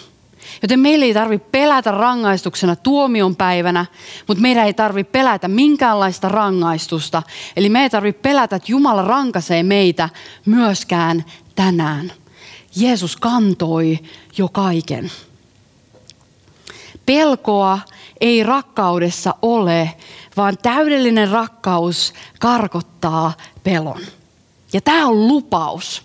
Joten meillä ei tarvitse pelätä rangaistuksena tuomion päivänä, mutta meidän ei tarvitse pelätä minkäänlaista rangaistusta. Eli me ei tarvitse pelätä, että Jumala rankaisee meitä myöskään tänään. Jeesus kantoi jo kaiken. Pelkoa ei rakkaudessa ole, vaan täydellinen rakkaus karkottaa pelon. Ja tämä on lupaus.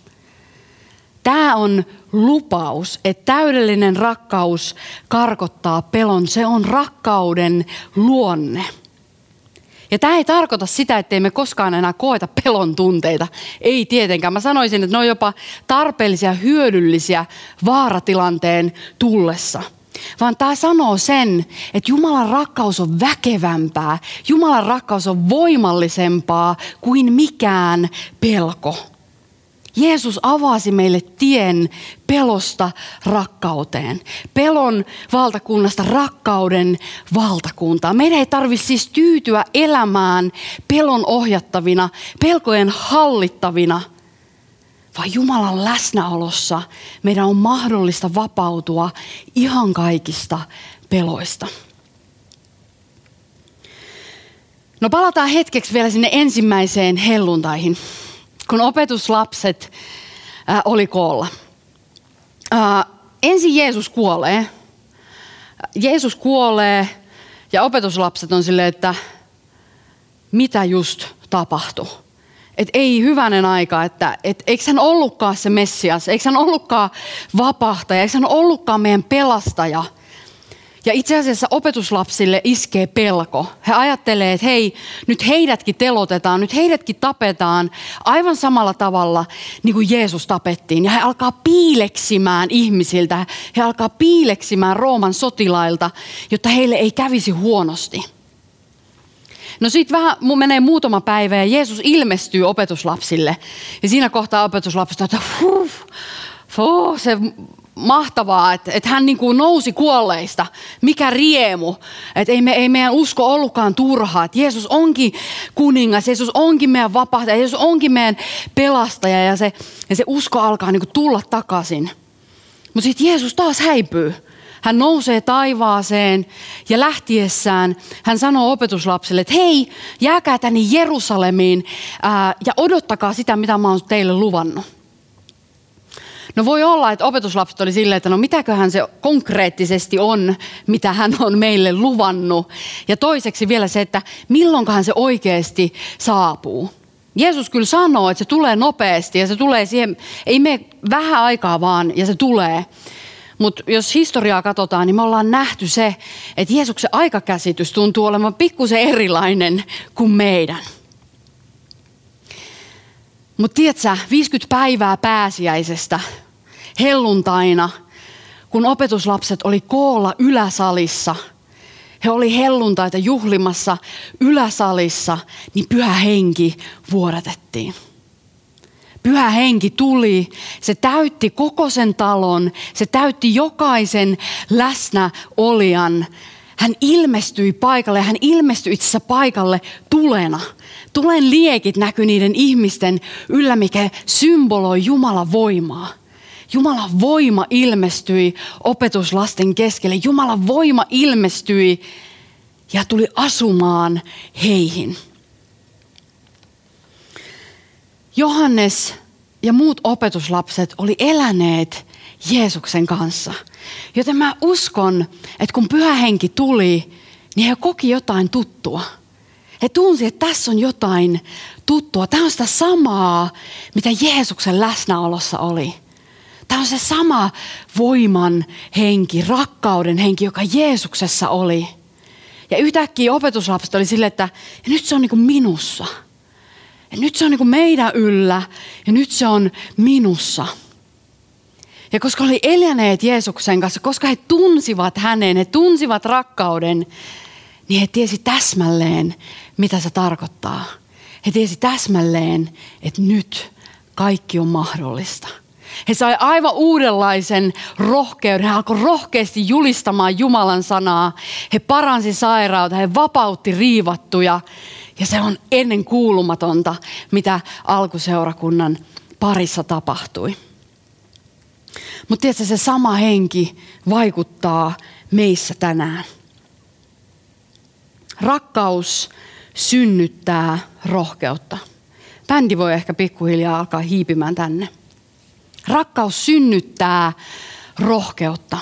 Tämä on lupaus, että täydellinen rakkaus karkottaa pelon. Se on rakkauden luonne. Ja tämä ei tarkoita sitä, että me koskaan enää koeta pelon tunteita. Ei tietenkään. Mä sanoisin, että ne on jopa tarpeellisia, hyödyllisiä vaaratilanteen tullessa. Vaan tämä sanoo sen, että Jumalan rakkaus on väkevämpää. Jumalan rakkaus on voimallisempaa kuin mikään pelko. Jeesus avasi meille tien pelosta rakkauteen. Pelon valtakunnasta rakkauden valtakuntaan. Meidän ei tarvitse siis tyytyä elämään pelon ohjattavina, pelkojen hallittavina, vaan Jumalan läsnäolossa meidän on mahdollista vapautua ihan kaikista peloista. No palataan hetkeksi vielä sinne ensimmäiseen helluntaihin kun opetuslapset oli koolla. Äh, ensin Jeesus kuolee. Jeesus kuolee ja opetuslapset on silleen, että mitä just tapahtui. Et ei hyvänen aika, että et, eikö hän ollutkaan se Messias, eikö hän ollutkaan vapahtaja, eikö hän ollutkaan meidän pelastaja – ja itse asiassa opetuslapsille iskee pelko. He ajattelee, että hei, nyt heidätkin telotetaan, nyt heidätkin tapetaan aivan samalla tavalla niin kuin Jeesus tapettiin. Ja he alkaa piileksimään ihmisiltä, he alkaa piileksimään Rooman sotilailta, jotta heille ei kävisi huonosti. No sitten vähän menee muutama päivä ja Jeesus ilmestyy opetuslapsille. Ja siinä kohtaa opetuslapset että huh, huh, se mahtavaa, että, että hän niin kuin nousi kuolleista. Mikä riemu, että ei, me, ei meidän usko ollutkaan turhaa. Että Jeesus onkin kuningas, Jeesus onkin meidän vapahtaja, Jeesus onkin meidän pelastaja ja se, ja se usko alkaa niin kuin tulla takaisin. Mutta sitten Jeesus taas häipyy. Hän nousee taivaaseen ja lähtiessään hän sanoo opetuslapsille, että hei, jääkää tänne Jerusalemiin ää, ja odottakaa sitä, mitä mä oon teille luvannut. No voi olla, että opetuslapset oli silleen, että no mitäköhän se konkreettisesti on, mitä hän on meille luvannut. Ja toiseksi vielä se, että milloinkahan se oikeasti saapuu. Jeesus kyllä sanoo, että se tulee nopeasti ja se tulee siihen, ei me vähän aikaa vaan ja se tulee. Mutta jos historiaa katsotaan, niin me ollaan nähty se, että Jeesuksen aikakäsitys tuntuu olevan pikkusen erilainen kuin meidän. Mutta tiedätkö, 50 päivää pääsiäisestä helluntaina, kun opetuslapset oli koolla yläsalissa, he oli helluntaita juhlimassa yläsalissa, niin pyhä henki vuodatettiin. Pyhä henki tuli, se täytti koko sen talon, se täytti jokaisen läsnäolijan. Hän ilmestyi paikalle, hän ilmestyi itse paikalle tulena. Tulen liekit näkyi niiden ihmisten yllä, mikä symboloi Jumalan voimaa. Jumalan voima ilmestyi opetuslasten keskelle. Jumalan voima ilmestyi ja tuli asumaan heihin. Johannes ja muut opetuslapset oli eläneet Jeesuksen kanssa. Joten mä uskon, että kun pyhä henki tuli, niin he koki jotain tuttua. He tunsi, että tässä on jotain tuttua. Tämä on sitä samaa, mitä Jeesuksen läsnäolossa oli. Tämä on se sama voiman henki, rakkauden henki, joka Jeesuksessa oli. Ja yhtäkkiä opetuslapset oli sille, että ja nyt se on niin kuin minussa – ja nyt se on niin kuin meidän yllä ja nyt se on minussa. Ja koska oli eläneet Jeesuksen kanssa, koska he tunsivat hänen, he tunsivat rakkauden, niin he tiesi täsmälleen, mitä se tarkoittaa. He tiesi täsmälleen, että nyt kaikki on mahdollista. He sai aivan uudenlaisen rohkeuden. He alkoi rohkeasti julistamaan Jumalan sanaa. He paransi sairautta, he vapautti riivattuja. Ja se on ennen kuulumatonta, mitä alkuseurakunnan parissa tapahtui. Mutta tiedätkö, se sama henki vaikuttaa meissä tänään. Rakkaus synnyttää rohkeutta. Bändi voi ehkä pikkuhiljaa alkaa hiipimään tänne. Rakkaus synnyttää rohkeutta.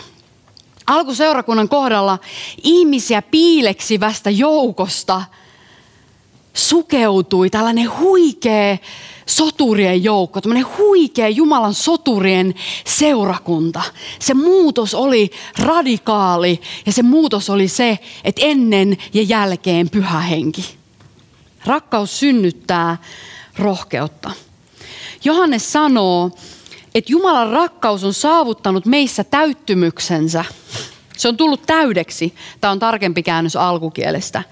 Alkuseurakunnan kohdalla ihmisiä piileksivästä joukosta – sukeutui tällainen huikea soturien joukko, tämmöinen huikea Jumalan soturien seurakunta. Se muutos oli radikaali ja se muutos oli se, että ennen ja jälkeen pyhä henki. Rakkaus synnyttää rohkeutta. Johannes sanoo, että Jumalan rakkaus on saavuttanut meissä täyttymyksensä. Se on tullut täydeksi. Tämä on tarkempi käännös alkukielestä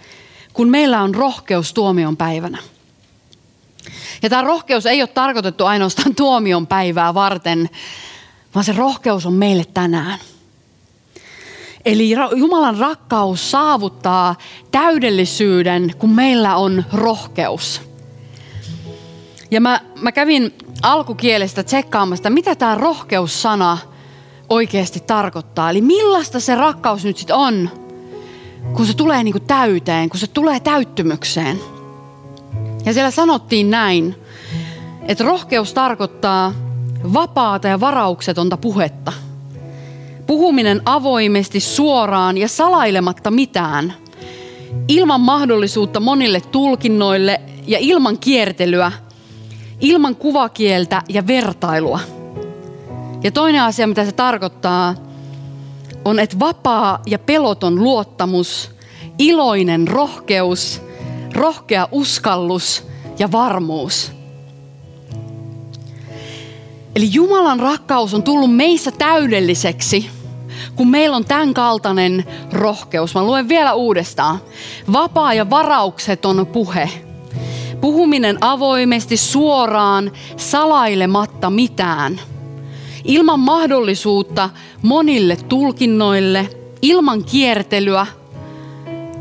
kun meillä on rohkeus tuomion päivänä. Ja tämä rohkeus ei ole tarkoitettu ainoastaan tuomion päivää varten, vaan se rohkeus on meille tänään. Eli Jumalan rakkaus saavuttaa täydellisyyden, kun meillä on rohkeus. Ja mä, mä kävin alkukielestä tsekkaamasta, mitä tämä rohkeussana oikeasti tarkoittaa. Eli millaista se rakkaus nyt sitten on, kun se tulee niin kuin täyteen, kun se tulee täyttymykseen. Ja siellä sanottiin näin, että rohkeus tarkoittaa vapaata ja varauksetonta puhetta. Puhuminen avoimesti, suoraan ja salailematta mitään. Ilman mahdollisuutta monille tulkinnoille ja ilman kiertelyä, ilman kuvakieltä ja vertailua. Ja toinen asia, mitä se tarkoittaa, on, että vapaa ja peloton luottamus, iloinen rohkeus, rohkea uskallus ja varmuus. Eli Jumalan rakkaus on tullut meissä täydelliseksi, kun meillä on tämän kaltainen rohkeus. Mä luen vielä uudestaan. Vapaa ja varaukseton puhe. Puhuminen avoimesti, suoraan, salailematta mitään – ilman mahdollisuutta monille tulkinnoille, ilman kiertelyä,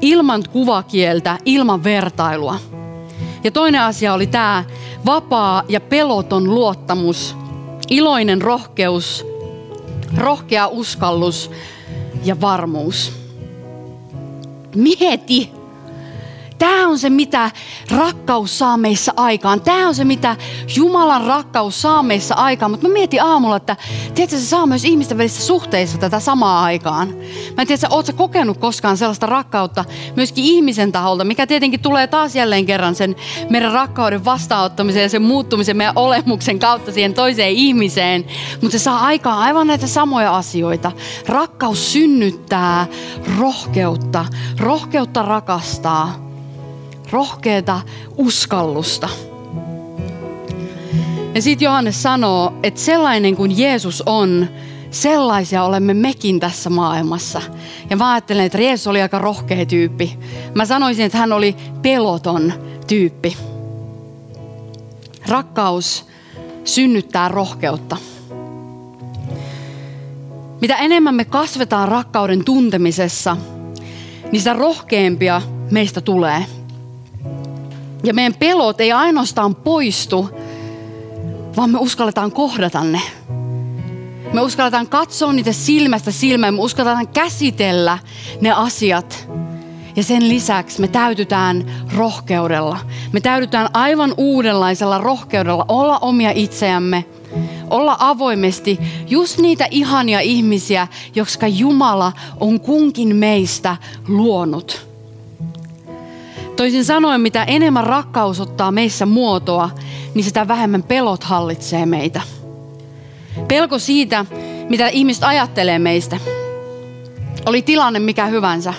ilman kuvakieltä, ilman vertailua. Ja toinen asia oli tämä vapaa ja peloton luottamus, iloinen rohkeus, rohkea uskallus ja varmuus. Mieti, Tämä on se, mitä rakkaus saa meissä aikaan. Tämä on se, mitä Jumalan rakkaus saa meissä aikaan. Mutta mä mietin aamulla, että tiedätkö, se saa myös ihmisten välissä suhteissa tätä samaa aikaan. Mä en tiedä, ootko kokenut koskaan sellaista rakkautta myöskin ihmisen taholta, mikä tietenkin tulee taas jälleen kerran sen meidän rakkauden vastaanottamisen ja sen muuttumisen meidän olemuksen kautta siihen toiseen ihmiseen. Mutta se saa aikaan aivan näitä samoja asioita. Rakkaus synnyttää rohkeutta, rohkeutta rakastaa rohkeata uskallusta. Ja sitten Johannes sanoo, että sellainen kuin Jeesus on, sellaisia olemme mekin tässä maailmassa. Ja mä ajattelen, että Jeesus oli aika rohkea tyyppi. Mä sanoisin, että hän oli peloton tyyppi. Rakkaus synnyttää rohkeutta. Mitä enemmän me kasvetaan rakkauden tuntemisessa, niin sitä rohkeampia meistä tulee. Ja meidän pelot ei ainoastaan poistu, vaan me uskalletaan kohdata ne. Me uskalletaan katsoa niitä silmästä silmään, me uskalletaan käsitellä ne asiat. Ja sen lisäksi me täytytään rohkeudella. Me täytytään aivan uudenlaisella rohkeudella olla omia itseämme, olla avoimesti just niitä ihania ihmisiä, jotka Jumala on kunkin meistä luonut. Toisin sanoen, mitä enemmän rakkaus ottaa meissä muotoa, niin sitä vähemmän pelot hallitsee meitä. Pelko siitä, mitä ihmiset ajattelee meistä. Oli tilanne mikä hyvänsä.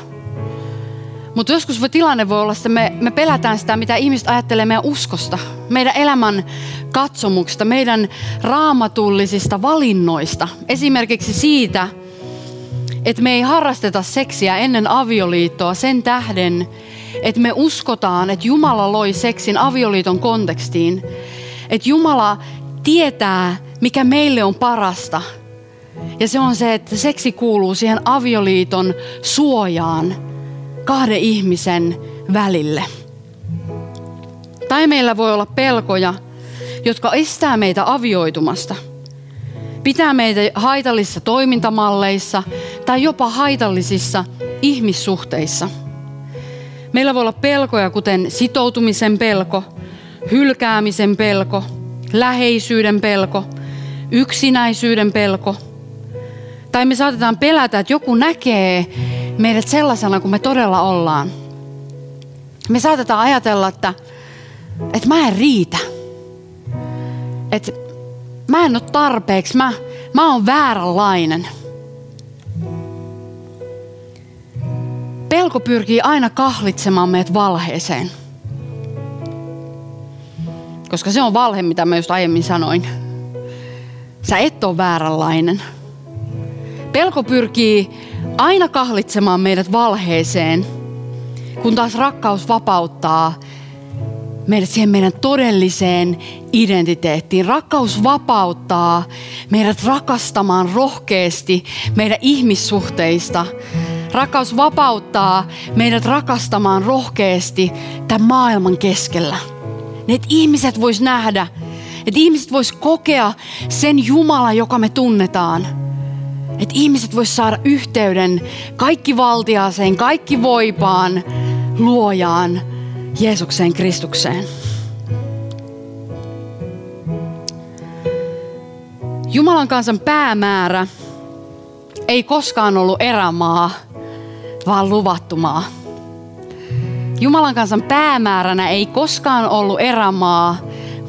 Mutta joskus voi tilanne voi olla, että me, me pelätään sitä, mitä ihmiset ajattelee meidän uskosta, meidän elämän katsomuksesta, meidän raamatullisista valinnoista. Esimerkiksi siitä, että me ei harrasteta seksiä ennen avioliittoa sen tähden, että me uskotaan, että Jumala loi seksin avioliiton kontekstiin. Että Jumala tietää, mikä meille on parasta. Ja se on se, että seksi kuuluu siihen avioliiton suojaan kahden ihmisen välille. Tai meillä voi olla pelkoja, jotka estää meitä avioitumasta. Pitää meitä haitallisissa toimintamalleissa tai jopa haitallisissa ihmissuhteissa – Meillä voi olla pelkoja, kuten sitoutumisen pelko, hylkäämisen pelko, läheisyyden pelko, yksinäisyyden pelko. Tai me saatetaan pelätä, että joku näkee meidät sellaisena kuin me todella ollaan. Me saatetaan ajatella, että, että mä en riitä. Että mä en ole tarpeeksi, mä, mä oon vääränlainen. Pelko pyrkii aina kahlitsemaan meidät valheeseen. Koska se on valhe, mitä mä just aiemmin sanoin. Sä et ole vääränlainen. Pelko pyrkii aina kahlitsemaan meidät valheeseen, kun taas rakkaus vapauttaa meidät siihen meidän todelliseen identiteettiin. Rakkaus vapauttaa meidät rakastamaan rohkeasti meidän ihmissuhteista Rakkaus vapauttaa meidät rakastamaan rohkeasti tämän maailman keskellä. Niin, että ihmiset vois nähdä, että ihmiset vois kokea sen Jumala, joka me tunnetaan. Että ihmiset vois saada yhteyden kaikki valtiaaseen, kaikki voipaan, luojaan, Jeesukseen Kristukseen. Jumalan kansan päämäärä ei koskaan ollut erämaa, vaan luvattu maa. Jumalan kansan päämääränä ei koskaan ollut erämaa,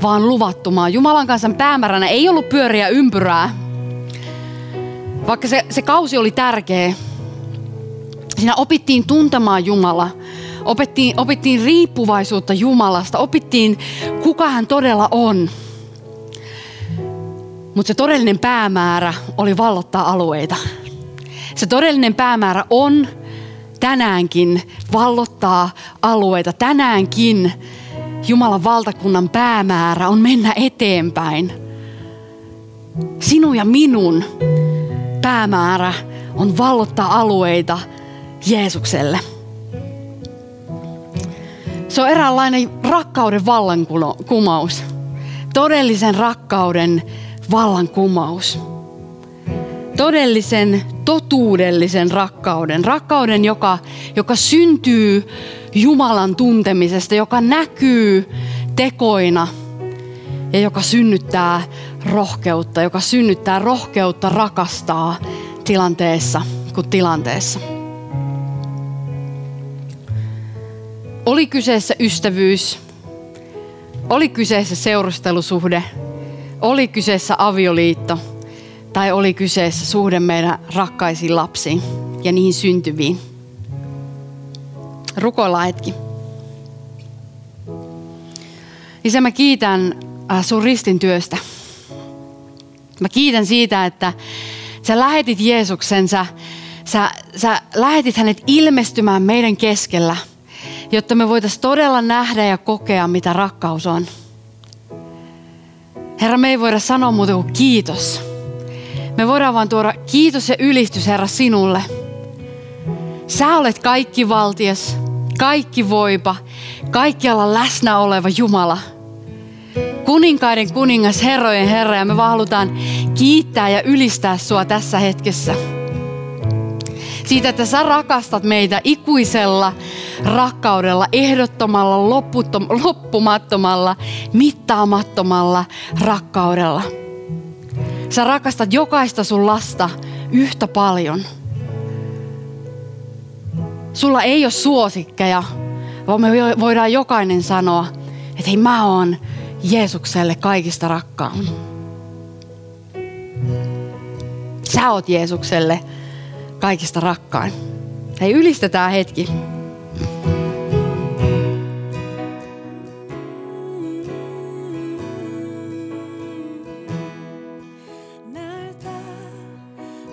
vaan luvattu maa. Jumalan kansan päämääränä ei ollut pyöriä ympyrää, vaikka se, se kausi oli tärkeä. Siinä opittiin tuntemaan Jumala. Opettiin, opittiin riippuvaisuutta Jumalasta. Opittiin, kuka hän todella on. Mutta se todellinen päämäärä oli vallottaa alueita. Se todellinen päämäärä on tänäänkin vallottaa alueita. Tänäänkin Jumalan valtakunnan päämäärä on mennä eteenpäin. Sinun ja minun päämäärä on vallottaa alueita Jeesukselle. Se on eräänlainen rakkauden vallankumous. Todellisen rakkauden vallankumous. Todellisen, totuudellisen rakkauden. Rakkauden, joka, joka syntyy Jumalan tuntemisesta, joka näkyy tekoina ja joka synnyttää rohkeutta, joka synnyttää rohkeutta rakastaa tilanteessa kuin tilanteessa. Oli kyseessä ystävyys, oli kyseessä seurustelusuhde, oli kyseessä avioliitto tai oli kyseessä suhde meidän rakkaisiin lapsiin ja niihin syntyviin. Rukoillaan hetki. Isä, mä kiitän äh, sun ristin työstä. Mä kiitän siitä, että sä lähetit Jeesuksen, sä, sä, sä lähetit hänet ilmestymään meidän keskellä, jotta me voitaisiin todella nähdä ja kokea, mitä rakkaus on. Herra, me ei voida sanoa muuta kuin kiitos. Me voidaan vaan tuoda kiitos ja ylistys, Herra, sinulle. Sä olet kaikki valtias, kaikki voipa, kaikkialla läsnä oleva Jumala. Kuninkaiden kuningas, herrojen herra, ja me vaan halutaan kiittää ja ylistää sua tässä hetkessä. Siitä, että sä rakastat meitä ikuisella rakkaudella, ehdottomalla, loppumattomalla, mittaamattomalla rakkaudella. Sä rakastat jokaista sun lasta yhtä paljon. Sulla ei ole suosikkeja, vaan me voidaan jokainen sanoa, että hei mä oon Jeesukselle kaikista rakkaan. Sä oot Jeesukselle kaikista rakkain. Hei, ylistetään hetki.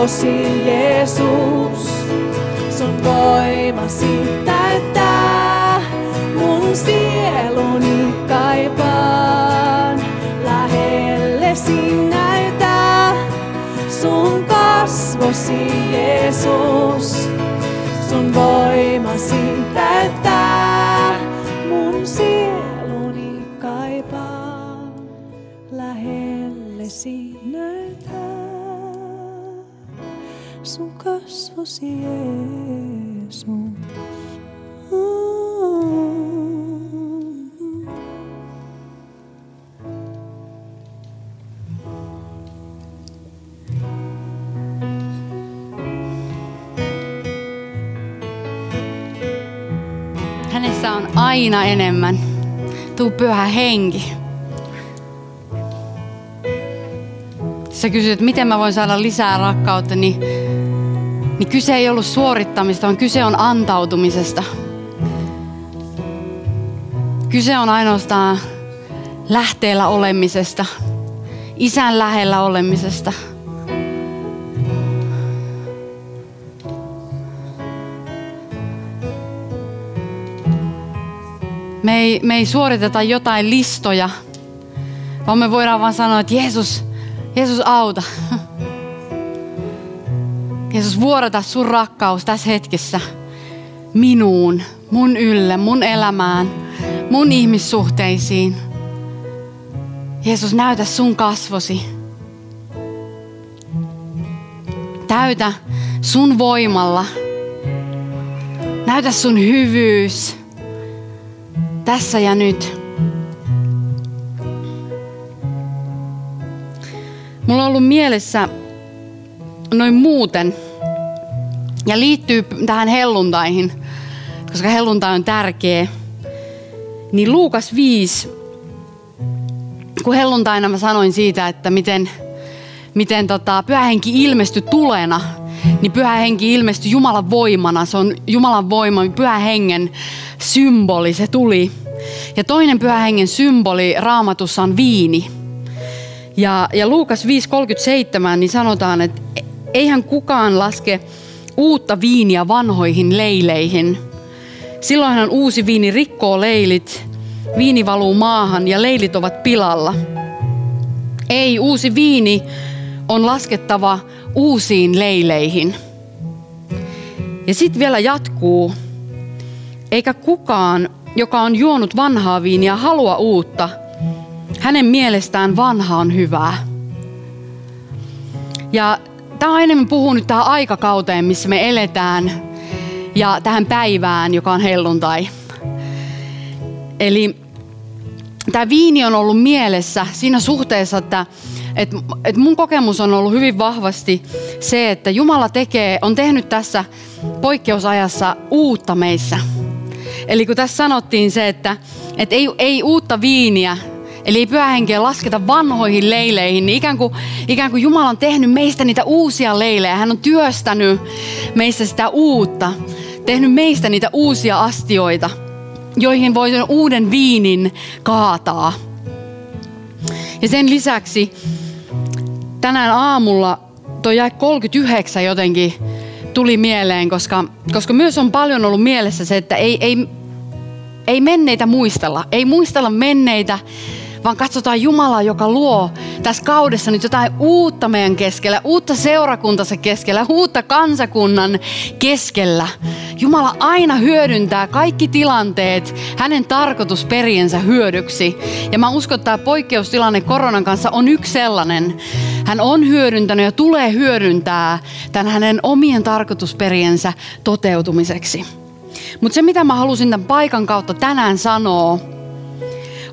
kasvosi Jeesus, sun voimasi täyttää mun sieluni kaipaan. Lähellesi sun kasvosi Jeesus, sun voimasi kasvosi Jeesus. aina enemmän. Tuu pyhä henki. Sä kysyt, miten mä voin saada lisää rakkautta, niin, niin kyse ei ollut suorittamista, vaan kyse on antautumisesta. Kyse on ainoastaan lähteellä olemisesta, isän lähellä olemisesta – Me ei, me ei suoriteta jotain listoja, vaan me voidaan vaan sanoa, että Jeesus, Jeesus auta. Jeesus, vuorata sun rakkaus tässä hetkessä minuun, mun ylle, mun elämään, mun ihmissuhteisiin. Jeesus, näytä sun kasvosi. Täytä sun voimalla. Näytä sun hyvyys tässä ja nyt. Mulla on ollut mielessä noin muuten ja liittyy tähän helluntaihin, koska helluntai on tärkeä. Niin Luukas 5, kun helluntaina mä sanoin siitä, että miten, miten tota, pyhähenki ilmestyi tulena, niin pyhä henki ilmestyi Jumalan voimana. Se on Jumalan voima, pyhä hengen symboli, se tuli. Ja toinen pyhä hengen symboli raamatussa on viini. Ja, ja Luukas 5.37 niin sanotaan, että eihän kukaan laske uutta viiniä vanhoihin leileihin. Silloinhan uusi viini rikkoo leilit, viini valuu maahan ja leilit ovat pilalla. Ei, uusi viini on laskettava uusiin leileihin. Ja sitten vielä jatkuu, eikä kukaan, joka on juonut vanhaa viiniä, halua uutta. Hänen mielestään vanha on hyvää. Ja tämä on enemmän puhunut tähän aikakauteen, missä me eletään, ja tähän päivään, joka on helluntai. Eli tämä viini on ollut mielessä siinä suhteessa, että et, et mun kokemus on ollut hyvin vahvasti se, että Jumala tekee, on tehnyt tässä poikkeusajassa uutta meissä. Eli kun tässä sanottiin se, että et ei, ei uutta viiniä, eli ei pyhähenkeä lasketa vanhoihin leileihin, niin ikään kuin, ikään kuin Jumala on tehnyt meistä niitä uusia leilejä. Hän on työstänyt meistä sitä uutta, tehnyt meistä niitä uusia astioita, joihin voi uuden viinin kaataa. Ja sen lisäksi tänään aamulla tuo jäi 39 jotenkin tuli mieleen, koska, koska myös on paljon ollut mielessä se, että ei, ei, ei menneitä muistella. Ei muistella menneitä, vaan katsotaan Jumalaa, joka luo tässä kaudessa nyt jotain uutta meidän keskellä, uutta seurakuntansa keskellä, uutta kansakunnan keskellä. Jumala aina hyödyntää kaikki tilanteet hänen tarkoitusperiensä hyödyksi. Ja mä uskon, että tämä poikkeustilanne koronan kanssa on yksi sellainen. Hän on hyödyntänyt ja tulee hyödyntää tämän hänen omien tarkoitusperiensä toteutumiseksi. Mutta se, mitä mä halusin tämän paikan kautta tänään sanoa,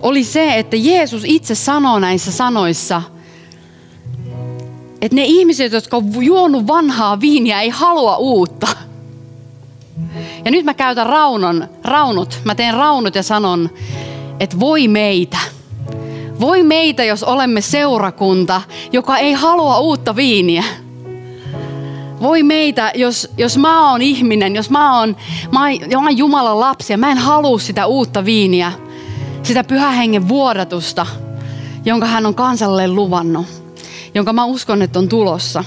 oli se, että Jeesus itse sanoo näissä sanoissa, että ne ihmiset, jotka on juonut vanhaa viiniä, ei halua uutta. Ja nyt mä käytän raunon, raunut, mä teen raunut ja sanon, että voi meitä. Voi meitä, jos olemme seurakunta, joka ei halua uutta viiniä. Voi meitä, jos, jos mä oon ihminen, jos mä oon, mä oon Jumalan lapsi ja mä en halua sitä uutta viiniä sitä pyhä hengen vuodatusta, jonka hän on kansalle luvannut, jonka mä uskon, että on tulossa.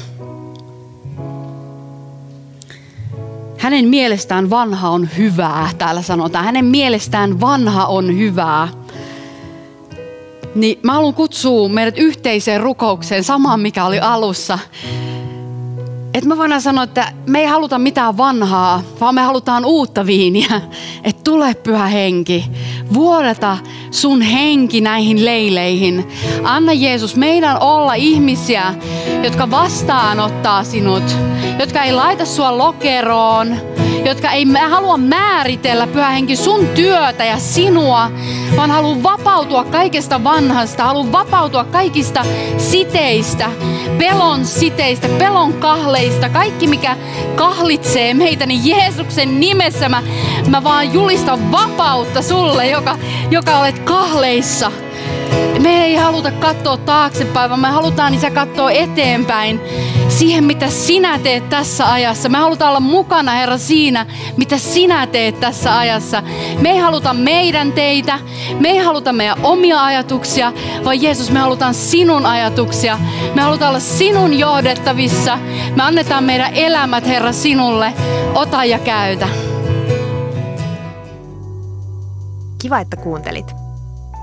Hänen mielestään vanha on hyvää, täällä sanotaan. Hänen mielestään vanha on hyvää. Niin mä haluan kutsua meidät yhteiseen rukoukseen, samaan mikä oli alussa. Että me voidaan sanoa, että me ei haluta mitään vanhaa, vaan me halutaan uutta viiniä. Että tule pyhä henki, vuodata sun henki näihin leileihin. Anna Jeesus meidän olla ihmisiä, jotka vastaanottaa sinut, jotka ei laita sua lokeroon, jotka ei halua määritellä, pyhä henki, sun työtä ja sinua, vaan haluaa vapautua kaikesta vanhasta, haluaa vapautua kaikista siteistä, pelon siteistä, pelon kahleista, kaikki mikä kahlitsee meitä, niin Jeesuksen nimessä mä, mä vaan julistan vapautta sulle, joka, joka olet kahleissa. Me ei haluta katsoa taaksepäin, vaan me halutaan isä katsoa eteenpäin siihen, mitä sinä teet tässä ajassa. Me halutaan olla mukana, Herra, siinä, mitä sinä teet tässä ajassa. Me ei haluta meidän teitä, me ei haluta meidän omia ajatuksia, vaan Jeesus, me halutaan sinun ajatuksia. Me halutaan olla sinun johdettavissa. Me annetaan meidän elämät, Herra, sinulle. Ota ja käytä. Kiva, että kuuntelit.